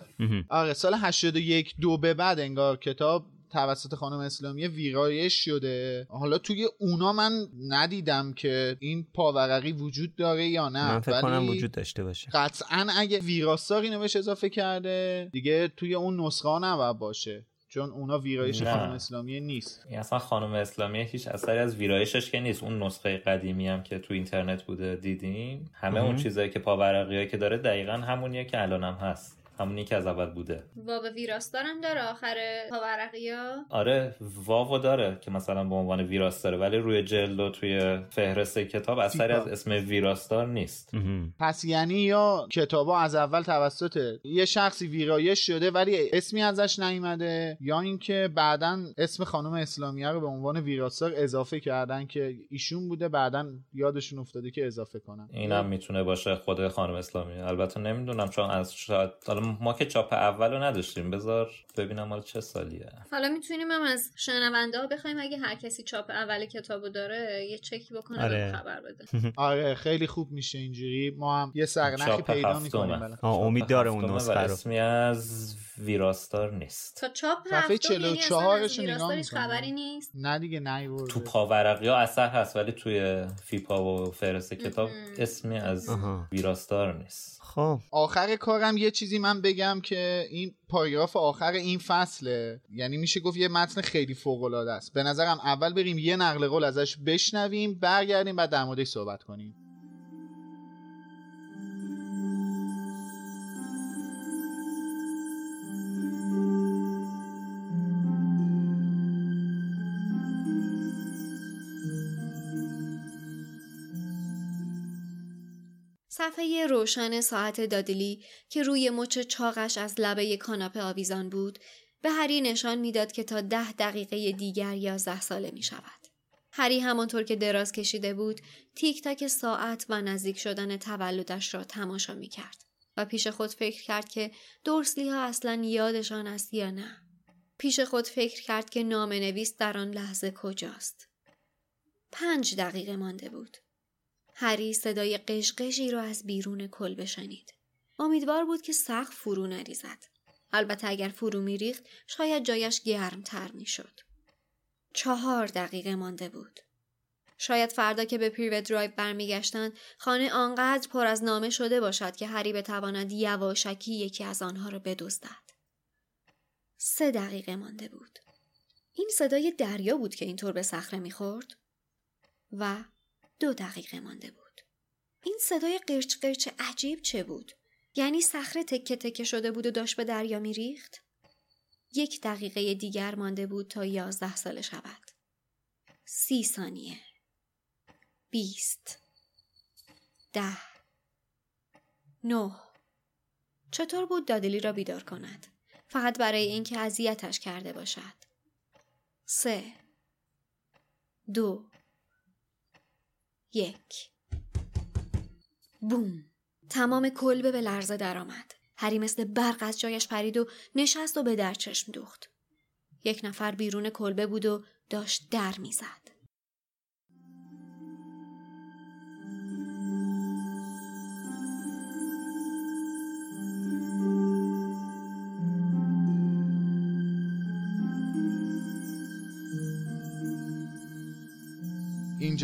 Speaker 5: آره سال 81 دو به بعد انگار کتاب توسط خانم اسلامی ویرایش شده. حالا توی اونا من ندیدم که این پاورقی وجود داره یا نه
Speaker 2: من فکر کنم وجود داشته باشه.
Speaker 5: قطعا اگه ویراستار اینو بهش اضافه کرده دیگه توی اون نسخه ها نباید باشه. چون اونا ویرایش
Speaker 4: نه.
Speaker 5: خانم اسلامی نیست
Speaker 4: این اصلا خانم اسلامی هیچ اثری از ویرایشش که نیست اون نسخه قدیمی هم که تو اینترنت بوده دیدیم همه اون. چیزایی که پاورقی که داره دقیقا همونیه که الان هم هست همونی که از اول بوده.
Speaker 3: واو ویراستارم داره آخر پاورقیا
Speaker 4: آره واو داره که مثلا به عنوان ویراستاره ولی روی جلد و توی فهرست کتاب اثری از اسم ویراستار نیست.
Speaker 5: پس یعنی یا کتابا از اول توسط یه شخصی ویرایش شده ولی اسمی ازش نیومده یا اینکه بعدا اسم خانم اسلامیه رو به عنوان ویراستار اضافه کردن که ایشون بوده بعدا یادشون افتاده که اضافه کنن.
Speaker 4: اینم می‌تونه باشه خود خانم اسلامی البته نمی‌دونم چون از شاید حالا ما که چاپ اول رو نداشتیم بذار ببینم مال چه سالیه
Speaker 3: حالا می‌تونیم هم از شنونده ها بخوایم اگه هر کسی چاپ اول کتابو داره یه چکی بکنه
Speaker 2: آره.
Speaker 3: خبر بده [laughs]
Speaker 5: آره خیلی خوب میشه اینجوری ما هم یه سرنخی
Speaker 4: چاپ
Speaker 5: پیدا. می‌کنیم.
Speaker 2: آه، امید داره اون نسخه رو
Speaker 4: اسمی از ویراستار نیست
Speaker 3: تا چاپ
Speaker 5: صفحه
Speaker 3: هفتم یعنی اصلا
Speaker 5: 44
Speaker 3: از
Speaker 5: شو نگاه.
Speaker 3: خبری نیست
Speaker 5: نه دیگه نیورده
Speaker 4: تو پاورقی ها اثر هست ولی توی فیپا و فهرست کتاب. اسمی از. ویراستار نیست
Speaker 2: خب.
Speaker 5: آخر کارم یه چیزی من بگم که این پاراگراف آخر این فصله. یعنی میشه گفت یه متن خیلی فوق العاده است. به نظرم اول بریم یه نقل قول ازش بشنویم برگردیم بعد در موردش صحبت کنیم.
Speaker 3: صفحه روشن ساعت دادلی که روی مچ چاقش از لبه کاناپه آویزان بود به هری نشان می‌داد که تا ده دقیقه دیگر یازده ساله می شود. هری همانطور که دراز کشیده بود تیک تاک ساعت و نزدیک شدن تولدش را تماشا می کرد و پیش خود فکر کرد که دورسلی ها اصلا یادشان است یا نه. پیش خود فکر کرد که نام نویس در آن لحظه کجاست. پنج دقیقه مانده بود. هری صدای قشقشی را از بیرون کلبه شنید. امیدوار بود که سقف فرو نریزد. البته اگر فرو میریخت شاید جایش گرم تر می شد. چهار دقیقه مانده بود. شاید فردا که به پیرو درایو برمیگشتند خانه آنقدر پر از نامه شده باشد که هری بتواند یواشکی یکی از آنها را بدزدد. سه دقیقه مانده بود. این صدای دریا بود که اینطور به صخره می‌خورد و دو دقیقه مانده بود. این صدای قرچ قرچ عجیب چه بود؟ یعنی صخره تکه تکه شده بود و داشت به دریا میریخت؟ یک دقیقه دیگر مانده بود تا یازده ساله شود. سی ثانیه. بیست. ده. نه. چطور بود دادلی را بیدار کند؟ فقط برای اینکه اذیتش کرده باشد. سه. دو. یک. بوم. تمام کلبه به لرزه درآمد. هری مثل برق از جایش پرید و نشست و به در چشم دوخت. یک نفر بیرون کلبه بود و داشت در می‌زد.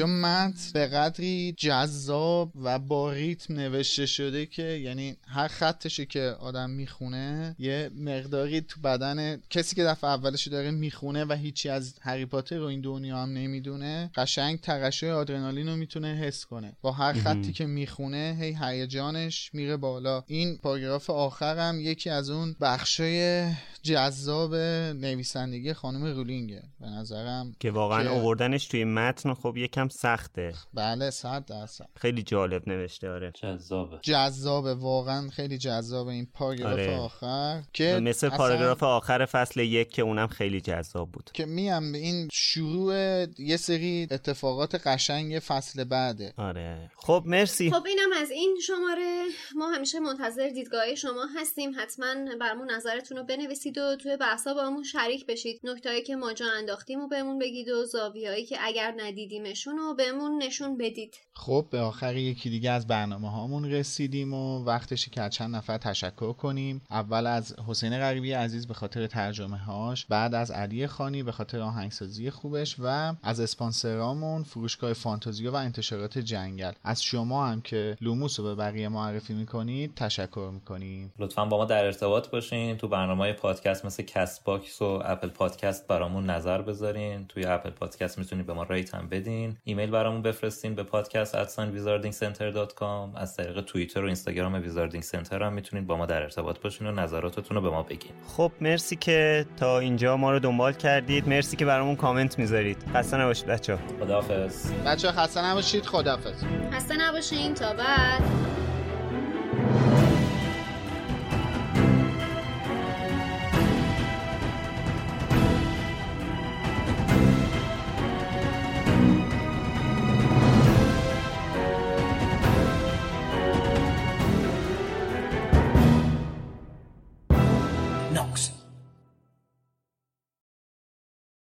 Speaker 5: اینجا متن به قدری جذاب و با ریتم نوشته شده که یعنی هر خطشی که آدم می‌خونه یه مقداری تو بدن کسی که دفعه اولش داره می‌خونه و هیچی از هری پاتر رو این دنیا هم نمی‌دونه قشنگ تقشع آدرنالین رو می‌تونه حس کنه. با هر خطی که می‌خونه هی هیجانش میره بالا. این پاراگراف آخرم یکی از اون بخشای جذاب نویسندگی خانم رولینگه. به نظرم
Speaker 2: که واقعا آوردنش توی متن خب یکم سخته.
Speaker 5: بله صد درصد.
Speaker 2: خیلی جالب نوشته آره.
Speaker 4: جذابه.
Speaker 5: جذابه واقعا خیلی جذابه این پاراگراف
Speaker 2: آره.
Speaker 5: آخر که
Speaker 2: مثل
Speaker 5: اصلا-
Speaker 2: پاراگراف آخر فصل یک که اونم خیلی جذاب بود.
Speaker 5: که میم این شروع یه سری اتفاقات قشنگ فصل بعده.
Speaker 2: آره. خب مرسی.
Speaker 3: خب اینم از این شماره. ما همیشه منتظر دیدگاه شما هستیم. حتما برامون نظرتون رو بنویسید. و توی بحثا با همون شریک بشید. نکتهایی که ما جا انداختیم و بهمون بگید و زاویه‌هایی که اگر ندیدیمشون رو بهمون نشون بدید.
Speaker 5: خب به آخر یکی دیگه از برنامه هامون رسیدیم و وقتشه که از چند نفر تشکر کنیم. اول از حسین غریبی عزیز به خاطر ترجمه هاش بعد از علی خانی به خاطر آهنگسازی خوبش و از اسپانسرامون فروشگاه فانتازیو و انتشارات جنگل. از شما هم که لوموس رو به بقیه معرفی می‌کنید تشکر می‌کنیم.
Speaker 4: لطفا با ما در ارتباط باشین تو برنامه های پادکست مثل کست باکس و اپل پادکست برامون نظر بذارین. توی اپل پادکست می‌تونید به ما rate هم بدین. ایمیل برامون بفرستین به podcast@wizardingcenter.com از طریق توییتر و اینستاگرام ویزاردینگ سنتر هم می‌تونید با ما در ارتباط باشین و نظراتتون رو به ما بگین.
Speaker 2: خب مرسی که تا اینجا ما رو دنبال کردید. مرسی که برامون کامنت می‌ذارید. خسته نباشید بچه
Speaker 4: خداحافظ.
Speaker 5: بچه خسته نباشید. خدافظ
Speaker 3: خسته نباشین. تا بعد.